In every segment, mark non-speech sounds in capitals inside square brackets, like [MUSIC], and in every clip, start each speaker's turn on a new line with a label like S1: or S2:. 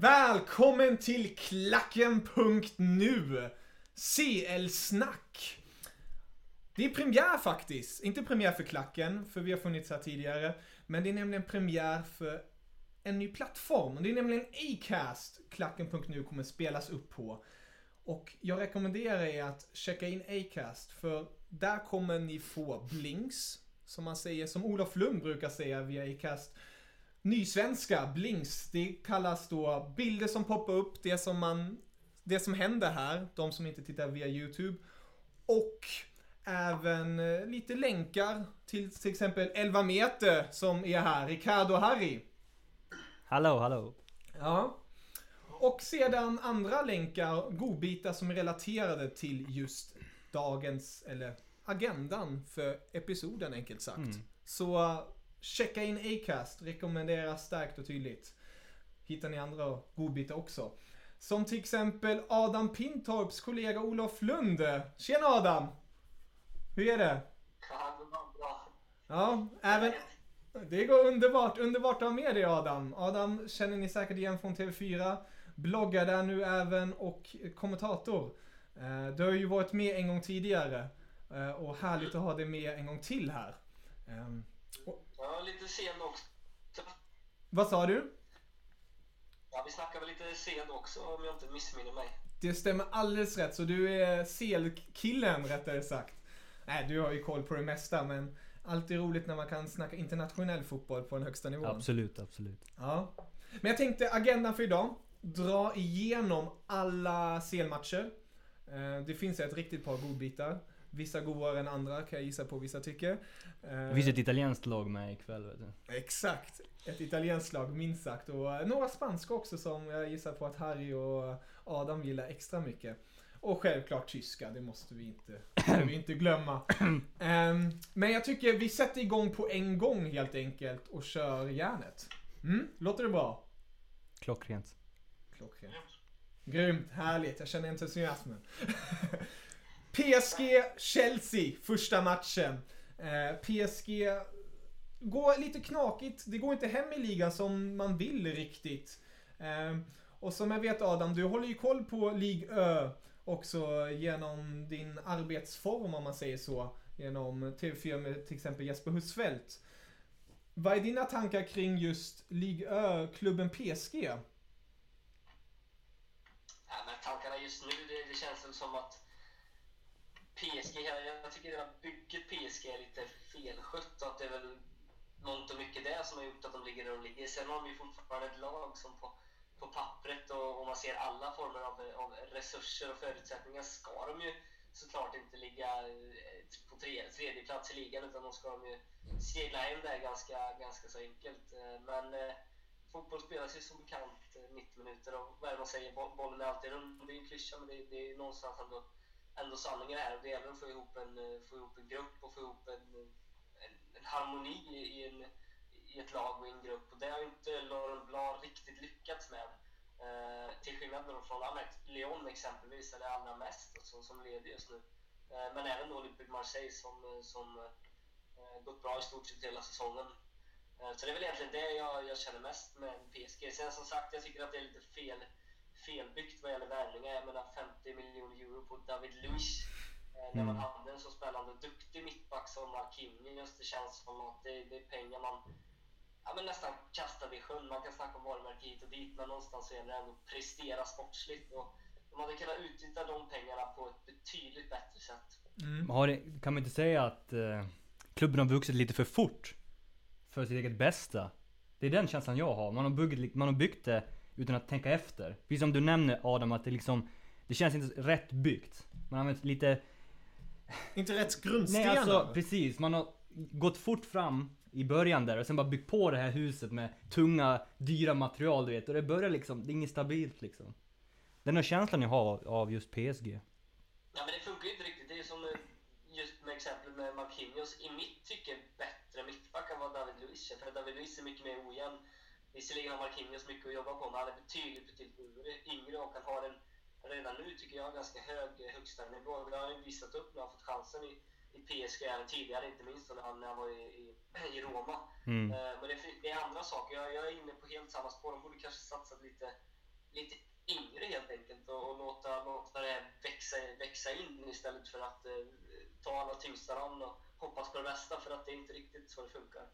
S1: Välkommen till Klacken.nu CL-snack. Det är premiär faktiskt. Inte premiär för Klacken, för vi har funnits här tidigare. Men det är nämligen premiär för en ny plattform. Det är nämligen Acast Klacken.nu kommer spelas upp på. Och jag rekommenderar er att checka in Acast, för där kommer ni få blinks, som man säger, som Olof Lund brukar säga via Acast. Nysvenska, blinks, det kallas då bilder som poppar upp, det som man, det som händer här, de som inte tittar via YouTube. Och även eh, lite länkar till till exempel 11 meter som är här, Ricardo och Harry.
S2: Hallå, hallå.
S1: Ja. Och sedan andra länkar, godbitar som är relaterade till just dagens, eller agendan för episoden enkelt sagt. Så uh, checka in Acast, rekommenderas starkt och tydligt. Hittar ni andra godbitar också. Som till exempel Adam Pintorps kollega Olof Lund. Tjena Adam! Hur är det? Ja, även... Det går underbart, underbart att ha med dig Adam. Adam känner ni säkert igen från TV4. Bloggar där nu även och kommentator. Eh, Du har ju varit med en gång tidigare. eh, Och härligt att ha dig med en gång till här. Ehm,
S3: Ja, lite sen också.
S1: Vad sa du?
S3: Ja, vi snackar väl lite sen också om jag inte missminner mig.
S1: Det stämmer alldeles rätt, så du är selkillen rättare sagt. Nej, du har ju koll på det mesta, men alltid roligt när man kan snacka internationell fotboll på den högsta nivån.
S2: Absolut, absolut.
S1: Ja. Men jag tänkte agendan för idag. Dra igenom alla CL-matcher. Eh, Det finns ett riktigt par godbitar. Vissa godare än andra kan jag gissa på vissa tycker.
S2: Det finns ett italienskt lag med ikväll vet du.
S1: Exakt. Ett italienskt lag minst sagt. Och eh, några spanska också som jag gissar på att Harry och Adam gillar extra mycket. Och självklart tyska, det måste vi inte, måste vi inte glömma. [CLEARS THROAT] Ehm, men jag tycker vi sätter igång på en gång helt enkelt och kör järnet. Mm, låter det bra?
S2: Klockrent.
S1: Klockrent. Grymt, härligt. Jag känner entusiasmen. [LAUGHS] PSG-Chelsea, första matchen. Eh, PSG går lite knakigt. Det går inte hem i ligan som man vill riktigt. Eh, och som jag vet Adam, du håller ju koll på Ligue Ö också genom din arbetsform om man säger så. Genom TV4 med till exempel Jesper Husfeldt. Vad är dina tankar kring just Ligue Ö-klubben PSG?
S3: Ja, men tankarna just nu, det, det känns väl som att PSG, jag, jag tycker att bygget PSG är lite felskött och att det är väl mångt och mycket det som har gjort att de ligger där de ligger. Sen har de ju fortfarande ett lag som på, på pappret och om man ser alla former av, av resurser och förutsättningar ska de ju såklart inte ligga eh, på tre, tredje plats i ligan utan de ska de ju segla hem där ganska, ganska så enkelt. Eh, men eh, fotboll spelas ju som bekant eh, 90 minuter och vad är det man säger, bollen är alltid rund. Det är ju en klyscha men det, det är ju någonstans ändå, ändå sanningen är. Och det gäller att få ihop en, eh, få ihop en grupp och få ihop en, eh, en, en harmoni i, en, i ett lag och i en grupp. Och det har inte Laurent Blanc riktigt lyckats med. Eh, till skillnad från Amex, Lyon exempelvis, eller allra mest, och som, som leder just nu. Eh, men även Olympique Marseille som, eh, som eh, gått bra i stort sett hela säsongen. Eh, så det är väl egentligen det jag, jag känner mest med PSG. Sen som sagt, jag tycker att det är lite fel felbyggt vad gäller värvningar. Jag menar 50 miljoner euro på David Luiz. Eh, När man hade en så spännande och duktig mittback som Marquinhos. Det känns som att det, det är pengar man ja, men nästan kastade i sjön. Man kan snacka om varumärke hit och dit, men någonstans så gäller det ändå att prestera sportsligt. Och de hade kunnat utnyttja de pengarna på ett betydligt bättre sätt.
S2: Har det, kan man inte säga att eh, klubben har vuxit lite för fort? För sitt eget bästa? Det är den känslan jag har. Man har byggt, man har byggt det utan att tänka efter. Precis som du nämner Adam, att det liksom Det känns inte rätt byggt. Man har använt lite
S1: Inte rätt
S2: Nej
S1: grundstenar.
S2: alltså precis, man har gått fort fram i början där och sen bara byggt på det här huset med tunga, dyra material du vet. Och det börjar liksom, det är inget stabilt liksom. Den här känslan jag har av just PSG.
S3: Ja, men det funkar ju inte riktigt. Det är som eh, just med exemplet med Marquinhos. I mitt tycke bättre mittback än vad David Luiz är. För David Luiz är mycket mer ojämn. Visserligen har Marquinhos mycket att jobba på, men han är betydligt, betydligt yngre, och han har en, redan nu tycker jag, ganska hög eh, högsta nivå. Det har han ju visat upp när han fått chansen i, i PSG även tidigare, inte minst när han, när han var i, i, [CLEARS THROAT] i Roma.
S2: Mm.
S3: Eh, Men det, är- det är andra saker. Jag, jag är inne på helt samma spår. De borde kanske satsa lite, lite yngre helt enkelt och, och låta, låta det växa, växa in istället för att eh, ta alla tyngsta namn och hoppas på det bästa för att det är inte riktigt så det funkar.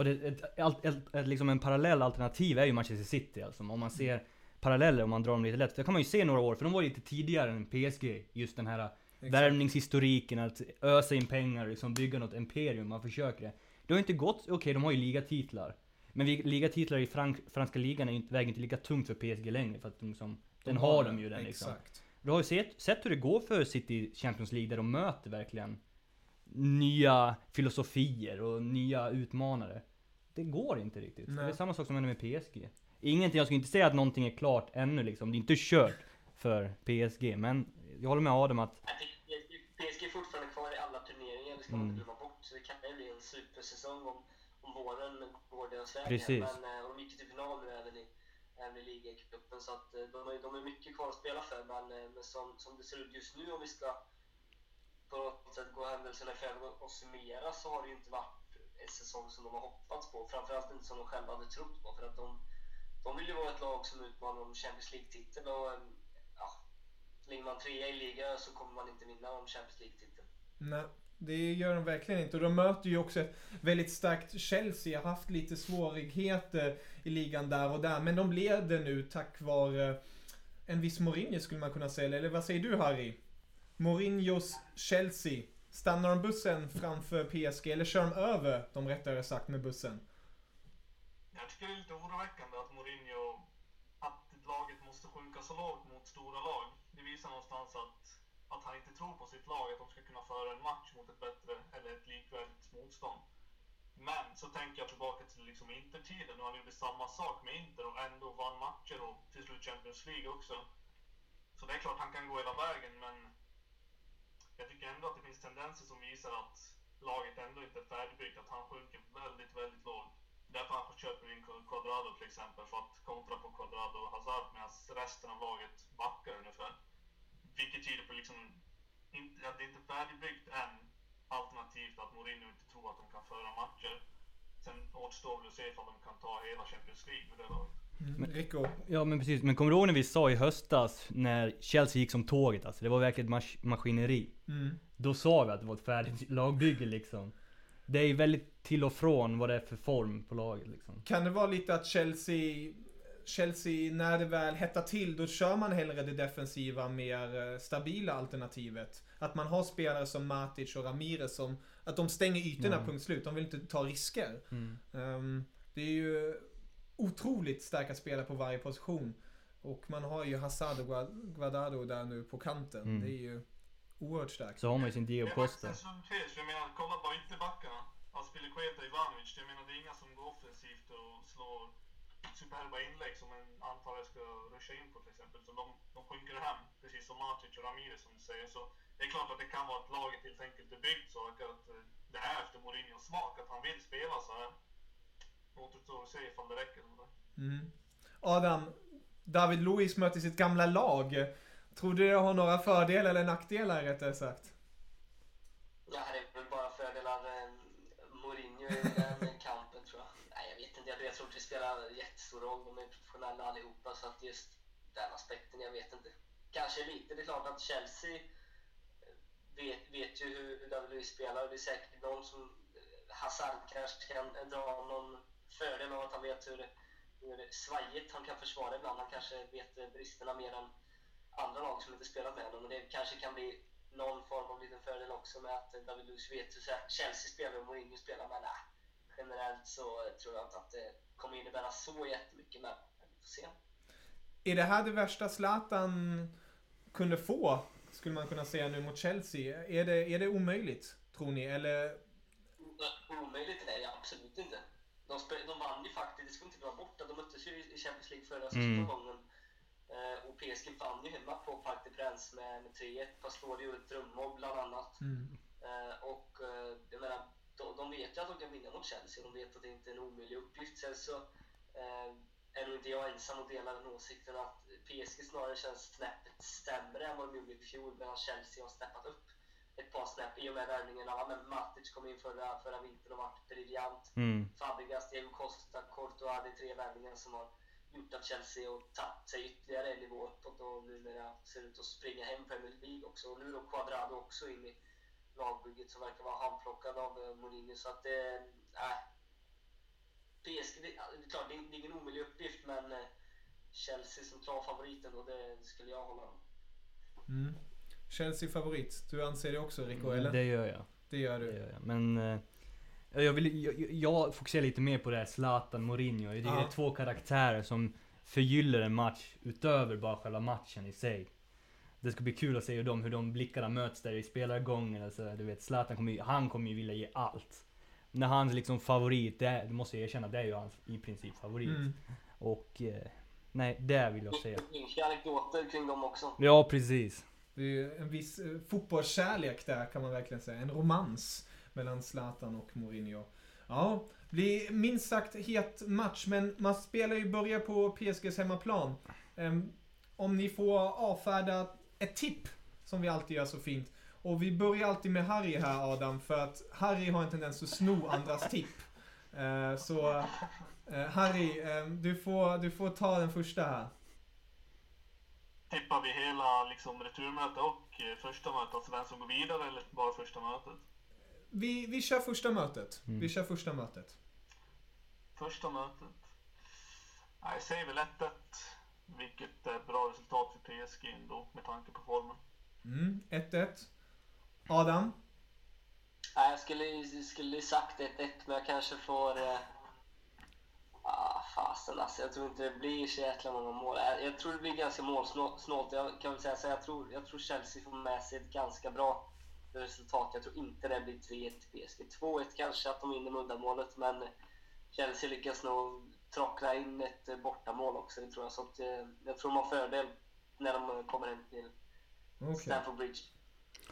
S2: Och det, ett, ett, ett, ett, liksom en parallell alternativ är ju Manchester City alltså. Om man ser paralleller, om man drar dem lite lätt. Det kan man ju se några år, för de var lite tidigare än PSG. Just den här värvningshistoriken, att ösa in pengar liksom bygga något imperium. Man försöker det. Det har ju inte gått, okej de har ju ligatitlar. Men ligatitlar i frank, franska ligan är ju inte, väger inte lika tungt för PSG längre. För att de liksom, den har de ju den liksom.
S1: Exakt.
S2: Du har ju sett, sett hur det går för City Champions League där de möter verkligen nya filosofier och nya utmanare. Det går inte riktigt.
S1: Nej.
S2: Det är samma sak som händer med PSG. Ingenting, jag skulle inte säga att någonting är klart ännu liksom. Det är inte kört för PSG. Men jag håller med Adam att
S3: PSG är fortfarande kvar i alla turneringar, det ska man inte glömma bort. Så det kan ju bli en supersäsong om, om våren går deras väg.
S2: Precis.
S3: Men eh, de gick ju till final nu även i, även i ligacupen. Så att eh, de har, de har mycket kvar att spela för. Men, eh, men som, som det ser ut just nu om vi ska på något sätt gå händelserna i förväg och summera så har det ju inte varit Eh, säsong som de har hoppats på. Framförallt inte som de själva hade trott på. För att de, de vill ju vara ett lag som utmanar om Champions League-titeln. Och eh, ja, ligger man trea i liga så kommer man inte vinna om Champions League-titeln.
S1: Nej, det gör de verkligen inte. Och de möter ju också ett väldigt starkt Chelsea. Har haft lite svårigheter i ligan där och där. Men de leder nu tack vare en viss Mourinho skulle man kunna säga. Eller vad säger du Harry? Mourinhos Chelsea. Stannar de bussen framför PSG eller kör de över dem rättare sagt med bussen?
S4: Jag tycker det är lite oroväckande att Mourinho, att laget måste sjunka så lågt mot stora lag. Det visar någonstans att, att han inte tror på sitt lag, att de ska kunna föra en match mot ett bättre eller ett likvärdigt motstånd. Men så tänker jag tillbaka till liksom Inter-tiden och han gjorde samma sak med Inter och ändå vann matcher och till slut Champions League också. Så det är klart han kan gå hela vägen men jag tycker ändå att det finns tendenser som visar att laget ändå inte är färdigbyggt, att han sjunker väldigt, väldigt lågt. Därför han köper in Quadrado till exempel, för att kontra på Quadrado och Hazard medan resten av laget backar ungefär. Vilket tyder på liksom inte, att det inte är färdigbyggt än, alternativt att Mourinho inte tror att de kan föra matcher. Sen återstår väl att se ifall de kan ta hela Champions League med det laget.
S1: Rico?
S2: Ja men precis, men kommer du ihåg när vi sa i höstas när Chelsea gick som tåget alltså? Det var verkligen mas- maskineri.
S1: Mm.
S2: Då sa vi att det var ett färdigt [LAUGHS] lagbygge liksom. Det är väldigt till och från vad det är för form på laget liksom.
S1: Kan det vara lite att Chelsea, Chelsea när det väl hettar till, då kör man hellre det defensiva, mer eh, stabila alternativet? Att man har spelare som Matic och Ramirez som, att de stänger ytorna,
S2: Mm.
S1: punkt slut. De vill inte ta risker.
S2: Mm.
S1: Ehm, det är ju otroligt starka spelare på varje position. Och man har ju Hazard och Gua- Guardado där nu på kanten.
S2: Mm.
S1: Det är ju oerhört starkt.
S2: Så har man ju sin Diego
S4: Det är faktiskt
S2: Costa.
S4: jag menar, kolla bara ytterbackarna. Aspilicueta Ivanovic, jag menar det är inga som går offensivt och slår superba inlägg som en anfallare ska ruscha in på till exempel. Så de, de sjunker hem, precis som Matic och Ramirez som du säger. Så det är klart att det kan vara att laget helt enkelt är byggt så att eh, det är efter Mourinhos smak, att han vill spela så här. Återstår att se ifall det räcker.
S1: Mm. Adam, David Luiz möter sitt gamla lag. Tror du det har några fördelar eller nackdelar rättare sagt?
S3: Ja, det är väl bara fördelar. eh, Mourinho i den [LAUGHS] kampen tror jag. Nej, jag vet inte. Jag, tror inte det spelar jättestor roll. De är professionella allihopa. Så att just den aspekten, jag vet inte. Kanske lite. Det är klart att Chelsea eh, vet, vet ju hur, David Luiz spelar. Det är säkert någon som eh, Hazard kanske kan dra någon fördel av att han vet hur, hur svajigt han kan försvara ibland. Han kanske vet bristerna mer än andra lag som inte spelat med honom. Men det kanske kan bli någon form av liten fördel också med att David Luiz vet hur Chelsea spelar och Mourinho spelar. Men nej, generellt så tror jag inte att det kommer innebära så jättemycket. Men vi får se.
S1: Är det här det värsta Zlatan kunde få? Skulle man kunna säga nu mot Chelsea. Är det, är det omöjligt, tror ni? Eller?
S3: Omöjligt är det absolut inte. De, vann ju faktiskt, det ska inte glömma bort, att de möttes ju i Champions League förra
S2: Mm.
S3: säsongen. Eh, och PSG vann ju hemma på Parc des Princes med, med 3-1. Pastore gjorde ett drömmål bland annat. Eh, och eh, jag menar, de, de vet ju att de kan vinna mot Chelsea. De vet att det inte är en omöjlig uppgift. Sen så eh, är nog inte jag ensam och delar den åsikten att PSG snarare känns snäppet sämre än vad de gjorde i fjol medan Chelsea har snäppat upp ett par snäpp i och med värvningarna. Men Matic kom in förra, förra vintern och varit briljant.
S2: Mm.
S3: Fabregas, Diego Costa, Courtois, det är tre värvningar som har gjort att Chelsea har tagit sig ytterligare en nivå uppåt och numera ser ut att springa hem Premier League också. Och nu då Quadrado också in i lagbygget som verkar vara handplockad av eh, Mourinho. Så att det, nej. PSG, det, det är klart, det är, det är ingen omöjlig uppgift men eh, Chelsea som klar favorit ändå, det skulle jag hålla om.
S1: Mm. Chelsea favorit. Du anser det också Rico, eller?
S2: Det gör jag.
S1: Det gör
S2: Det
S1: du.
S2: gör jag. Men eh, jag, vill, jag, jag fokuserar lite mer på det här Zlatan, Mourinho. Det är
S1: Ja.
S2: två karaktärer som förgyller en match utöver bara själva matchen i sig. Det ska bli kul att se hur de, hur de blickarna möts där i spelargången. Alltså, du vet, Zlatan kommer ju, han kommer ju vilja ge allt. När hans liksom favorit, det är, du måste jag erkänna, det är ju hans i princip favorit.
S1: Mm.
S2: Och eh, nej, det vill jag se.
S3: Mycket anekdoter kring dem också.
S2: Ja, precis.
S1: Det är en viss eh, fotbollskärlek där kan man verkligen säga. En romans mellan Zlatan och Mourinho. Ja, det blir minst sagt het match, men man spelar ju börja på PSGs hemmaplan. Ehm, om ni får avfärda ett tipp, som vi alltid gör så fint. Och vi börjar alltid med Harry här Adam, för att Harry har en tendens att sno andras tipp. Eh, så eh, Harry, ehm, du, får, du får ta den första här.
S4: Tippar vi hela liksom, returmötet och eh, första mötet, alltså vem som går vidare eller bara första mötet?
S1: Vi, vi kör första mötet. Vi kör första mötet.
S4: Första mötet. Jag säger väl 1-1. Vilket är bra resultat för PSG ändå med tanke på formen.
S1: Mm, 1-1. Adam?
S3: Nej, jag skulle, skulle sagt 1-1, men jag kanske får... Eh, ah, fasen alltså. Jag tror inte det blir så jäkla många mål. Jag, tror det blir ganska målsnålt. Jag kan väl säga så jag tror, jag tror Chelsea får med sig ett ganska bra resultat. Jag tror inte det blir 3-1 till PSG. 2-1 kanske, att de vinner med uddamålet, men Chelsea lyckas nog trockla in ett eh, bortamål också, det tror jag. Så att, eh, jag tror de har fördel när de kommer hem till
S1: Okej.
S3: Stamford Bridge.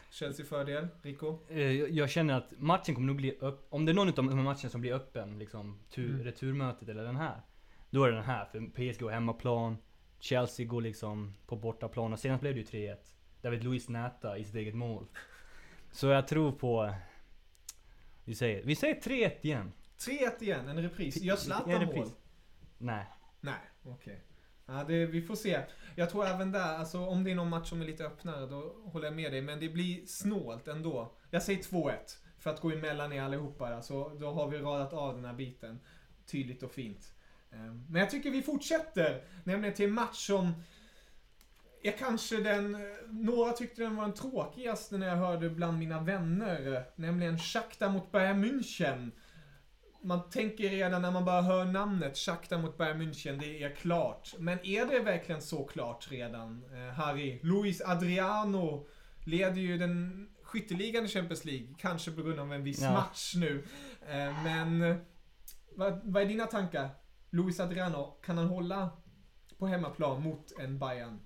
S1: Chelsea fördel. Rico?
S2: Eh, Jag känner att matchen kommer nog bli upp, om det är någon av de här matcherna som blir öppen, liksom tur, returmötet eller den här. Då är det den här, för PSG går hemmaplan, Chelsea går liksom på bortaplan och senast blev det ju 3-1. David Luiz näta i sitt eget mål. Så jag tror på... Vi säger, vi säger 3-1 igen.
S1: 3-1 igen, en repris. Gör Zlatan mål?
S2: Nej.
S1: Nej, okej. Ja, det, vi får se. Jag tror även där, alltså om det är någon match som är lite öppnare, då håller jag med dig. Men det blir snålt ändå. Jag säger 2-1. För att gå emellan er allihopa Alltså, då har vi radat av den här biten. Tydligt och fint. Ehm, men jag tycker vi fortsätter. Nämligen till en match som är kanske den... Några tyckte den var den tråkigaste när jag hörde bland mina vänner. Nämligen Shakhtar mot Bayern München. Man tänker redan när man bara hör namnet Shakhtar mot Bayern München, det är klart. Men är det verkligen så klart redan, eh, Harry? Luis Adriano leder ju den skytteligan i Champions League, kanske på grund av en viss
S2: Ja.
S1: match nu. Eh, men vad, vad är dina tankar? Luis Adriano, kan han hålla på hemmaplan mot en Bayern?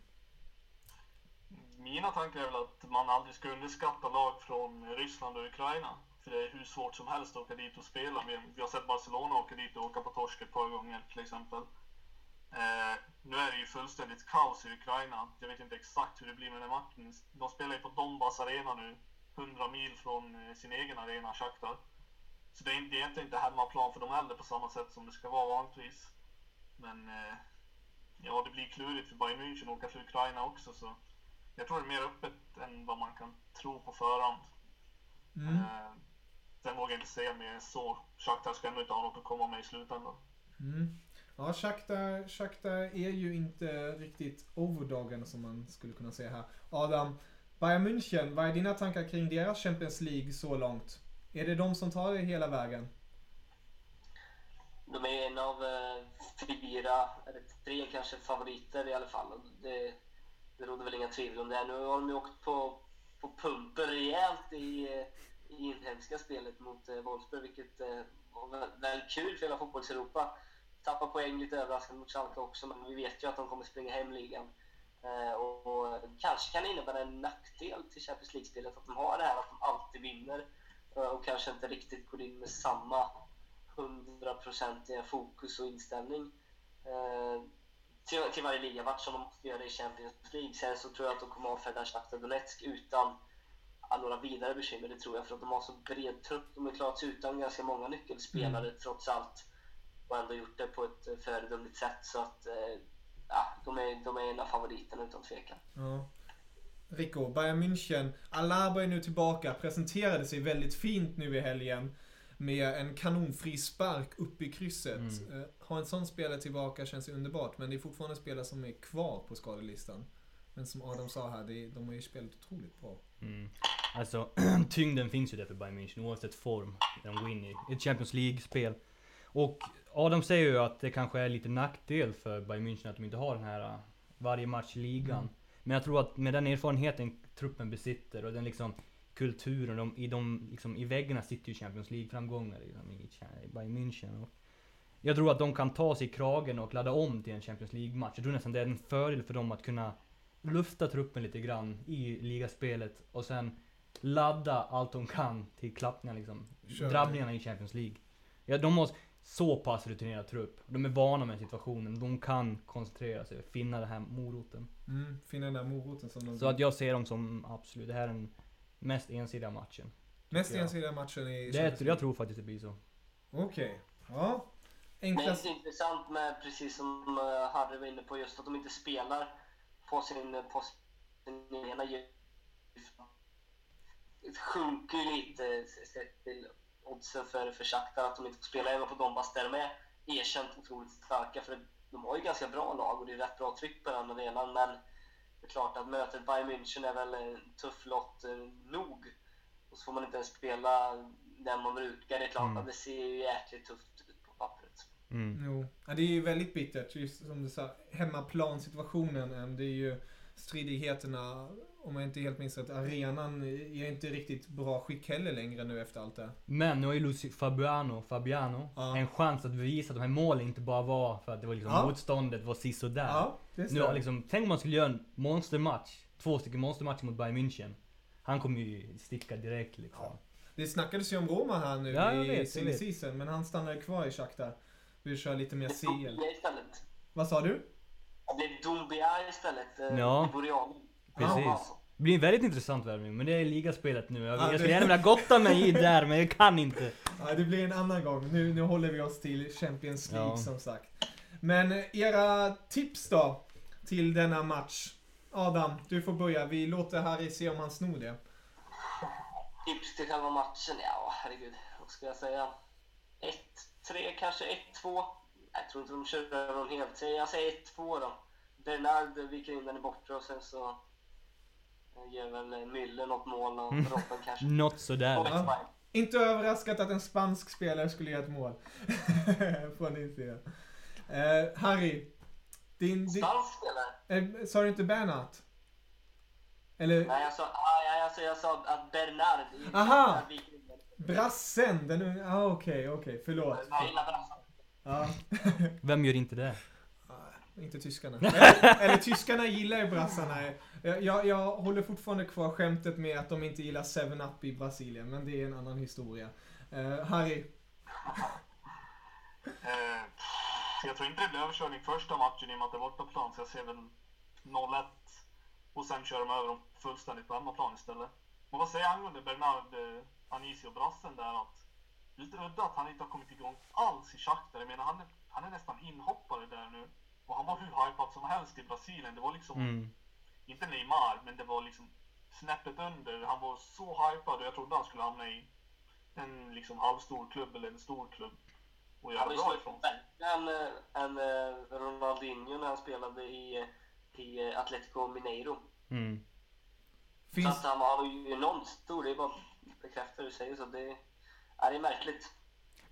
S4: Mina tankar är väl att man aldrig ska underskatta lag från Ryssland och Ukraina. För det är hur svårt som helst att åka dit och spela. Vi, vi har sett Barcelona åka dit och åka på torsk ett par gånger till exempel. Eh, nu är det ju fullständigt kaos i Ukraina. Jag vet inte exakt hur det blir med den matchen. De spelar ju på Donbass arena nu, 100 mil från eh, sin egen arena, Shakhtar. Så det är, det är egentligen inte hemmaplan för de heller på samma sätt som det ska vara vanligtvis. Men eh, ja, det blir klurigt för Bayern München att åka till Ukraina också. Så jag tror det är mer öppet än vad man kan tro på förhand.
S1: Mm.
S4: Eh, sen vågar jag inte säga mer än så. Shakhtar ska ändå inte ha något att komma med i slutändan.
S1: Mm. Ja, Shakhtar, Shakhtar är ju inte riktigt overdogen som man skulle kunna säga här. Adam, Bayern München, vad är dina tankar kring deras Champions League så långt? Är det de som tar det hela vägen?
S3: De är en av eh, fyra, eller tre kanske, favoriter i alla fall. Det, det råder väl inga tvivel om det. Nu har de ju åkt på, på pumpen rejält i, eh, i inhemska spelet mot eh, Wolfsburg, vilket eh, var väldigt kul för hela fotbolls-Europa. Poäng lite överraskande mot Schalke också, men vi vet ju att de kommer springa hem ligan. Eh, och, och kanske kan det innebära en nackdel till Champions League-spelet att de har det här att de alltid vinner eh, och kanske inte riktigt går in med samma hundraprocentiga fokus och inställning eh, till, till varje ligamatch som de måste göra i Champions League. Sen så tror jag att de kommer avfärda Shakhtar Donetsk utan några vidare bekymmer, det tror jag, för att de har så bred trupp. De har klarat sig utan ganska många nyckelspelare trots allt och ändå gjort det på ett eh, föredömligt sätt. Så att eh, ja, de, är, de är en av favoriterna utan tvekan.
S1: Ja. Rico, Bayern München. Alaba är nu tillbaka, presenterade sig väldigt fint nu i helgen. Med en kanonfri spark upp i krysset.
S2: Mm.
S1: Eh, ha en sån spelare tillbaka känns ju underbart, men det är fortfarande spelare som är kvar på skadelistan. Men som Adam sa här, de har ju spelat otroligt bra.
S2: Mm. Alltså, [CLEARS THROAT] tyngden finns ju där för Bayern München oavsett form. De går in i ett Champions League-spel. Och Adam säger ju att det kanske är lite nackdel för Bayern München att de inte har den här uh, varje match ligan.
S1: Mm.
S2: Men jag tror att med den erfarenheten truppen besitter och den liksom kulturen, de, i, de, liksom, i väggarna sitter ju Champions League-framgångar liksom, i, i Bayern München. Och jag tror att de kan ta sig i kragen och ladda om till en Champions League-match. Jag tror nästan det är en fördel för dem att kunna lufta truppen lite grann i ligaspelet och sen ladda allt de kan till klappningar liksom.
S1: Kör.
S2: Drabbningarna i Champions League. Ja, de har så pass rutinerad trupp. De är vana med situationen. De kan koncentrera sig och finna den här moroten.
S1: Mm, finna den där moroten som de
S2: Så att jag ser dem som absolut, det här är den mest ensidiga matchen.
S1: Mest ensidiga matchen i
S2: Det,
S1: Champions
S2: jag
S1: League.
S2: tror faktiskt det blir så.
S1: Okej. Ja.
S3: Men det
S1: Enklast...
S3: är intressant med, precis som eh, Harry var inne på, just att de inte spelar på sin, på sin ena sjunker ju lite sett till oddsen för, för Shakhtar att de inte får spela även på Donbass där de är erkänt otroligt starka. För de har ju ganska bra lag och det är rätt bra tryck på den arenan. Men det är klart att mötet Bayern München är väl en tuff lott eh, nog. Och så får man inte ens spela den man brukar. Det är klart
S2: Mm.
S3: att det ser ju jäkligt tufft.
S2: Mm.
S1: Jo. Ja, det är ju väldigt bittert, just som du sa. Hemmaplansituationen, eh, det är ju stridigheterna, om jag inte helt minns rätt, arenan är inte riktigt bra skick heller längre nu efter allt det.
S2: Men nu har ju Lucy Fabiano, Fabiano
S1: Ja.
S2: en chans att bevisa att de här målen inte bara var för att det var liksom
S1: Ja.
S2: motståndet var sisådär.
S1: Ja,
S2: Nu har liksom, tänk om man skulle göra en monstermatch. Två stycken monstermatcher mot Bayern München. Han kommer ju sticka direkt liksom.
S1: Ja. Det snackades ju om Roma här nu
S2: Ja,
S1: i
S2: vet.
S1: season, men han stannade kvar i Shakhtar. Vill köra lite mer CL. Vad sa du?
S3: Det blev Dumbia istället. eh,
S2: Ja.
S3: I Boriani.
S2: Precis. Det blir en väldigt intressant värvning, men det är ligaspelet nu. Jag,
S1: Ja,
S2: jag
S1: det-
S2: skulle gärna vilja gotta mig i där, men jag kan inte.
S1: Ja, det blir en annan gång. Nu, nu håller vi oss till Champions League
S2: Ja.
S1: som sagt. Men eh, era tips då? Till denna match? Adam, du får börja. Vi låter Harry se om han snor det.
S3: Tips till själva matchen? Ja, herregud. Vad ska jag säga? 1-3, kanske 1-2. Jag tror inte de kör över dem helt. Jag säger 1-2 då. Bernard viker in den i bortre och sen så eh, gör väl Müller något mål och
S2: Mm.
S3: Robben kanske. [LAUGHS]
S2: Något sådär.
S1: Ja. Inte överraskat att en spansk spelare skulle göra ett mål. [LAUGHS] Från din sida. Eh, Harry. Din, din,
S3: Spansk spelare?
S1: eh, sa du inte Bernhardt? Eller
S3: Nej, jag sa, ah, ja, alltså, jag sa att Bernard
S1: Aha!
S3: Bernard viker in den.
S1: Brassen? Den unga... Ah, okej, okej. Förlåt.
S3: Jag gillar brassar.
S1: Ja. [LAUGHS]
S2: Vem gör inte det?
S1: Inte tyskarna. Eller, eller tyskarna gillar ju brassarna. [LAUGHS] Jag, jag, jag håller fortfarande kvar skämtet med att de inte gillar 7-Up i Brasilien, men det är en annan historia. Eh, Harry,
S4: Eh, jag tror inte det blir överkörning första matchen i och med att det är bortaplan, så jag ser väl 0-1. Och sen kör de över dem fullständigt på hemmaplan istället. Och vad säger jag angående Bernard eh, Anisi och brassen där? Att lite udda att han inte har kommit igång alls i Shakhtar. Jag menar, han är, han är nästan inhoppare där nu. Och han var hur hypad som helst i Brasilien. Det var liksom,
S2: Mm.
S4: inte Neymar, men det var liksom snäppet under. Han var så hypad och jag trodde han skulle hamna i en liksom halvstor klubb eller en stor klubb. Och
S3: Han
S4: göra bra ifrån sig.
S3: bättre än, eh, Ronaldinho när han spelade i, i Atletico Mineiro.
S2: Mm.
S3: Så
S1: Finns,
S3: att han var ju enormt stor, det är bara bekräfta det du säger. Så det, ja, det är märkligt.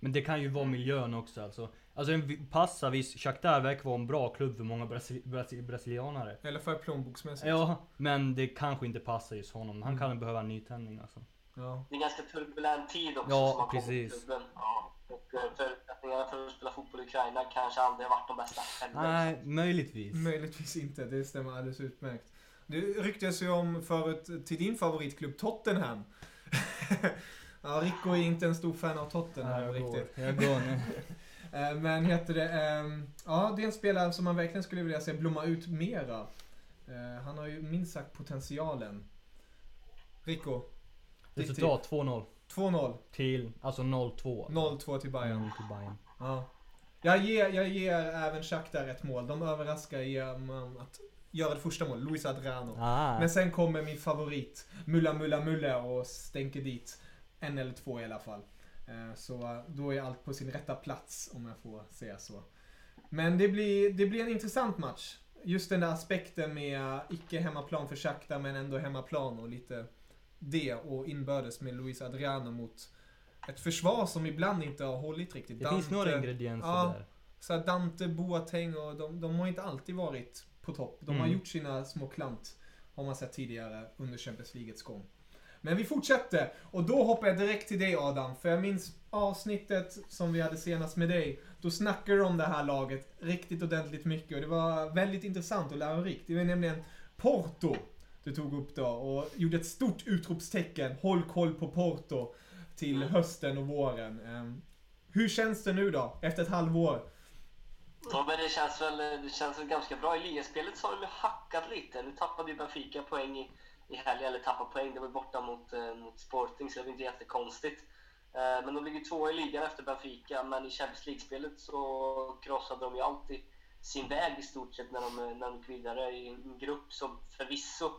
S2: Men det kan ju vara miljön också alltså. Alltså en vi- passa visst, Shakhtar verkar vara en bra klubb för många brasili- brasi- brasilianare.
S1: eller för plånboksmässigt.
S2: Ja, men det kanske inte passar just honom. Han
S1: Mm.
S2: kan behöva en nytändning alltså.
S1: Ja.
S3: Det är en ganska turbulent tid också
S2: Ja,
S3: som har kommit till
S2: precis.
S3: klubben.
S4: Ja.
S3: Och eh, förutsättningarna för att spela fotboll i Ukraina kanske aldrig har varit de bästa.
S2: Nej, möjligtvis.
S1: Möjligtvis inte, det stämmer alldeles utmärkt. Det ryktas ju om förut till din favoritklubb Tottenham. [LAUGHS] ja, Rico är inte en stor fan av Tottenham
S2: Nej, jag går.
S1: riktigt.
S2: Jag går nu. [LAUGHS]
S1: Eh, Men heter det, ehm, ja det är en spelare som man verkligen skulle vilja se blomma ut mera. Eh, Han har ju minst sagt potentialen. Rico,
S2: Resultat 2-0.
S1: tipp. 2-0,
S2: Till, alltså 0-2.
S1: 0-2 till Bayern.
S2: 0 till Bayern.
S1: Ja. Jag ger, jag ger även Shakhtar ett mål. De överraskar genom att göra det första målet, Luis Adriano.
S2: Ah.
S1: Men sen kommer min favorit, Mulla Mulla Mulla och stänker dit en eller två i alla fall. Eh, Så då är allt på sin rätta plats om jag får säga så. Men det blir, det blir en intressant match. Just den där aspekten med icke hemmaplan för Shakhtar men ändå hemmaplan och lite det och inbördes med Luis Adriano mot ett försvar som ibland inte har hållit riktigt.
S2: det finns några ingredienser
S1: ja,
S2: där.
S1: så Dante, Boateng och de, de har inte alltid varit på topp. De har
S2: Mm.
S1: gjort sina små klant, har man sett tidigare under Champions Leagues gång. Men vi fortsätter och då hoppar jag direkt till dig Adam, för jag minns avsnittet som vi hade senast med dig. Då snackade du om det här laget riktigt ordentligt mycket och det var väldigt intressant och lärorikt. Det var nämligen Porto du tog upp då och gjorde ett stort utropstecken. Håll koll på Porto till hösten och våren. Ehm, Hur känns det nu då, efter ett halvår?
S3: Ja, men det känns väl, det känns väl ganska bra. I ligaspelet så har det hackat lite. Nu tappade ju Benfica poäng i, i helgen, eller tappade poäng. Det var borta mot, eh, mot Sporting, så det var inte jättekonstigt. Eh, men de ligger två i ligan efter Benfica, men i Champions League-spelet så krossade de ju alltid sin väg i stort sett när de, när de gick vidare i en grupp som förvisso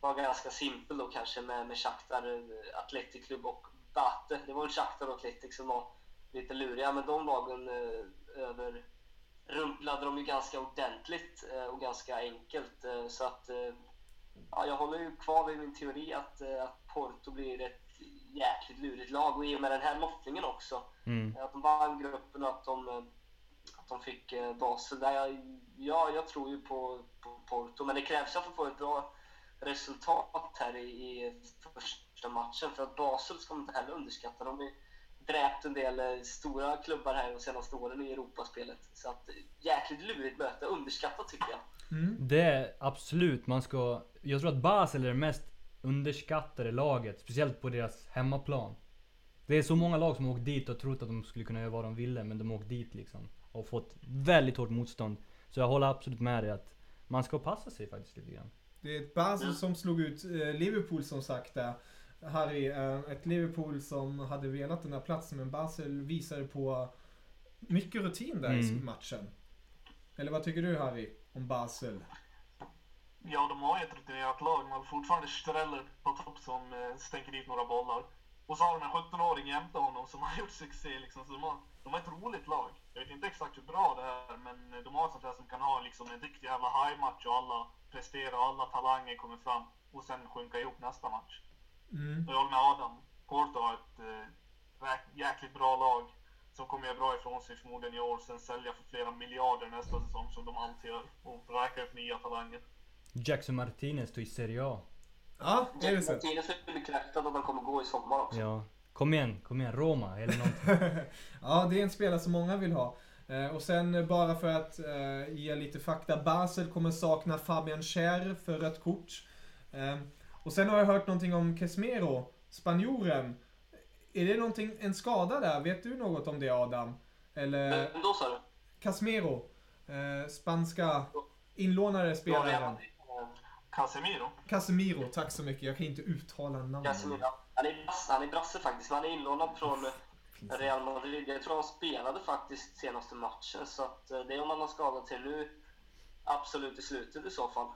S3: var ganska simpel då kanske med, med Shakhtar, eh, Athletic Club och Bate. Det var väl Shakhtar och Athletic som var lite luriga, men de lagen eh, över rumplade de ju ganska ordentligt eh, och ganska enkelt. eh, Så att eh, ja, jag håller ju kvar vid min teori att, att Porto blir ett jäkligt lurigt lag och i och med den här lottningen också.
S2: Mm.
S3: Att de vann gruppen och att de, att de fick Basel. Där jag, ja, jag tror ju på, på Porto, men det krävs att få ett bra resultat här i, i första matchen. För att Basel ska man inte heller underskatta. De ju dräpt en del eh, stora klubbar här de senaste åren i Europaspelet. Så att, eh, jäkligt lurigt möte. Underskattat tycker jag.
S2: Det är absolut, man ska... Jag tror att Basel är det mest underskattade laget, speciellt på deras hemmaplan. Det är så många lag som har åkt dit och trott att de skulle kunna göra vad de ville, men de har åkt dit liksom. Och fått väldigt hårt motstånd. Så jag håller absolut med dig att man ska passa sig faktiskt lite grann.
S1: Det är ett Basel som slog ut eh, Liverpool som sagt där. Harry, eh, ett Liverpool som hade velat den här platsen men Basel visade på mycket rutin där i
S2: Mm.
S1: matchen. Eller vad tycker du Harry om Basel?
S4: Ja, de har ju ett rutinerat lag, men fortfarande Streller på topp som eh, stänker dit några bollar. Och så har de en 17-åring jämte honom som [LAUGHS] har gjort succé. Liksom, så de, har, de har ett roligt lag. Jag vet inte exakt hur bra det är, men eh, de har sånt här som kan ha liksom, en riktig jävla high-match och alla presterar och alla talanger kommer fram. Och sen sjunka ihop nästa match.
S1: Mm.
S4: Och jag håller med Adam. Porto har ett räk- jäkligt bra lag som kommer göra bra ifrån sig förmodligen i år. Sen sälja för flera miljarder nästa säsong som de alltid gör. Och räka upp nya talanger.
S2: Jackson Martinez tog i Serie A.
S1: Ja, det är det så.
S3: Martinez är bekräftat att han kommer gå i sommar också.
S2: Ja. Kom igen, kom igen. Roma eller något. [LAUGHS]
S1: Ja, det är en spelare som många vill ha. Eh, och sen eh, bara för att ge lite fakta. Basel kommer sakna Fabian Schär för rött kort. Eh, och sen har jag hört någonting om Kesmero, spanjoren. Är det någonting, en skada där? Vet du något om det Adam? Eller
S3: Men då sa du?
S1: Casemiro. Eh, spanska inlånare spelaren.
S3: redan.
S4: Casemiro.
S1: Casemiro, tack så mycket. Jag kan inte uttala namnet.
S3: Casemiro. Han är brasse, han är brasse faktiskt. Han är inlånad från Real Madrid. Jag tror han spelade faktiskt senaste matchen. Så att eh, det är om han har skadat sig nu. Absolut i slutet i så fall.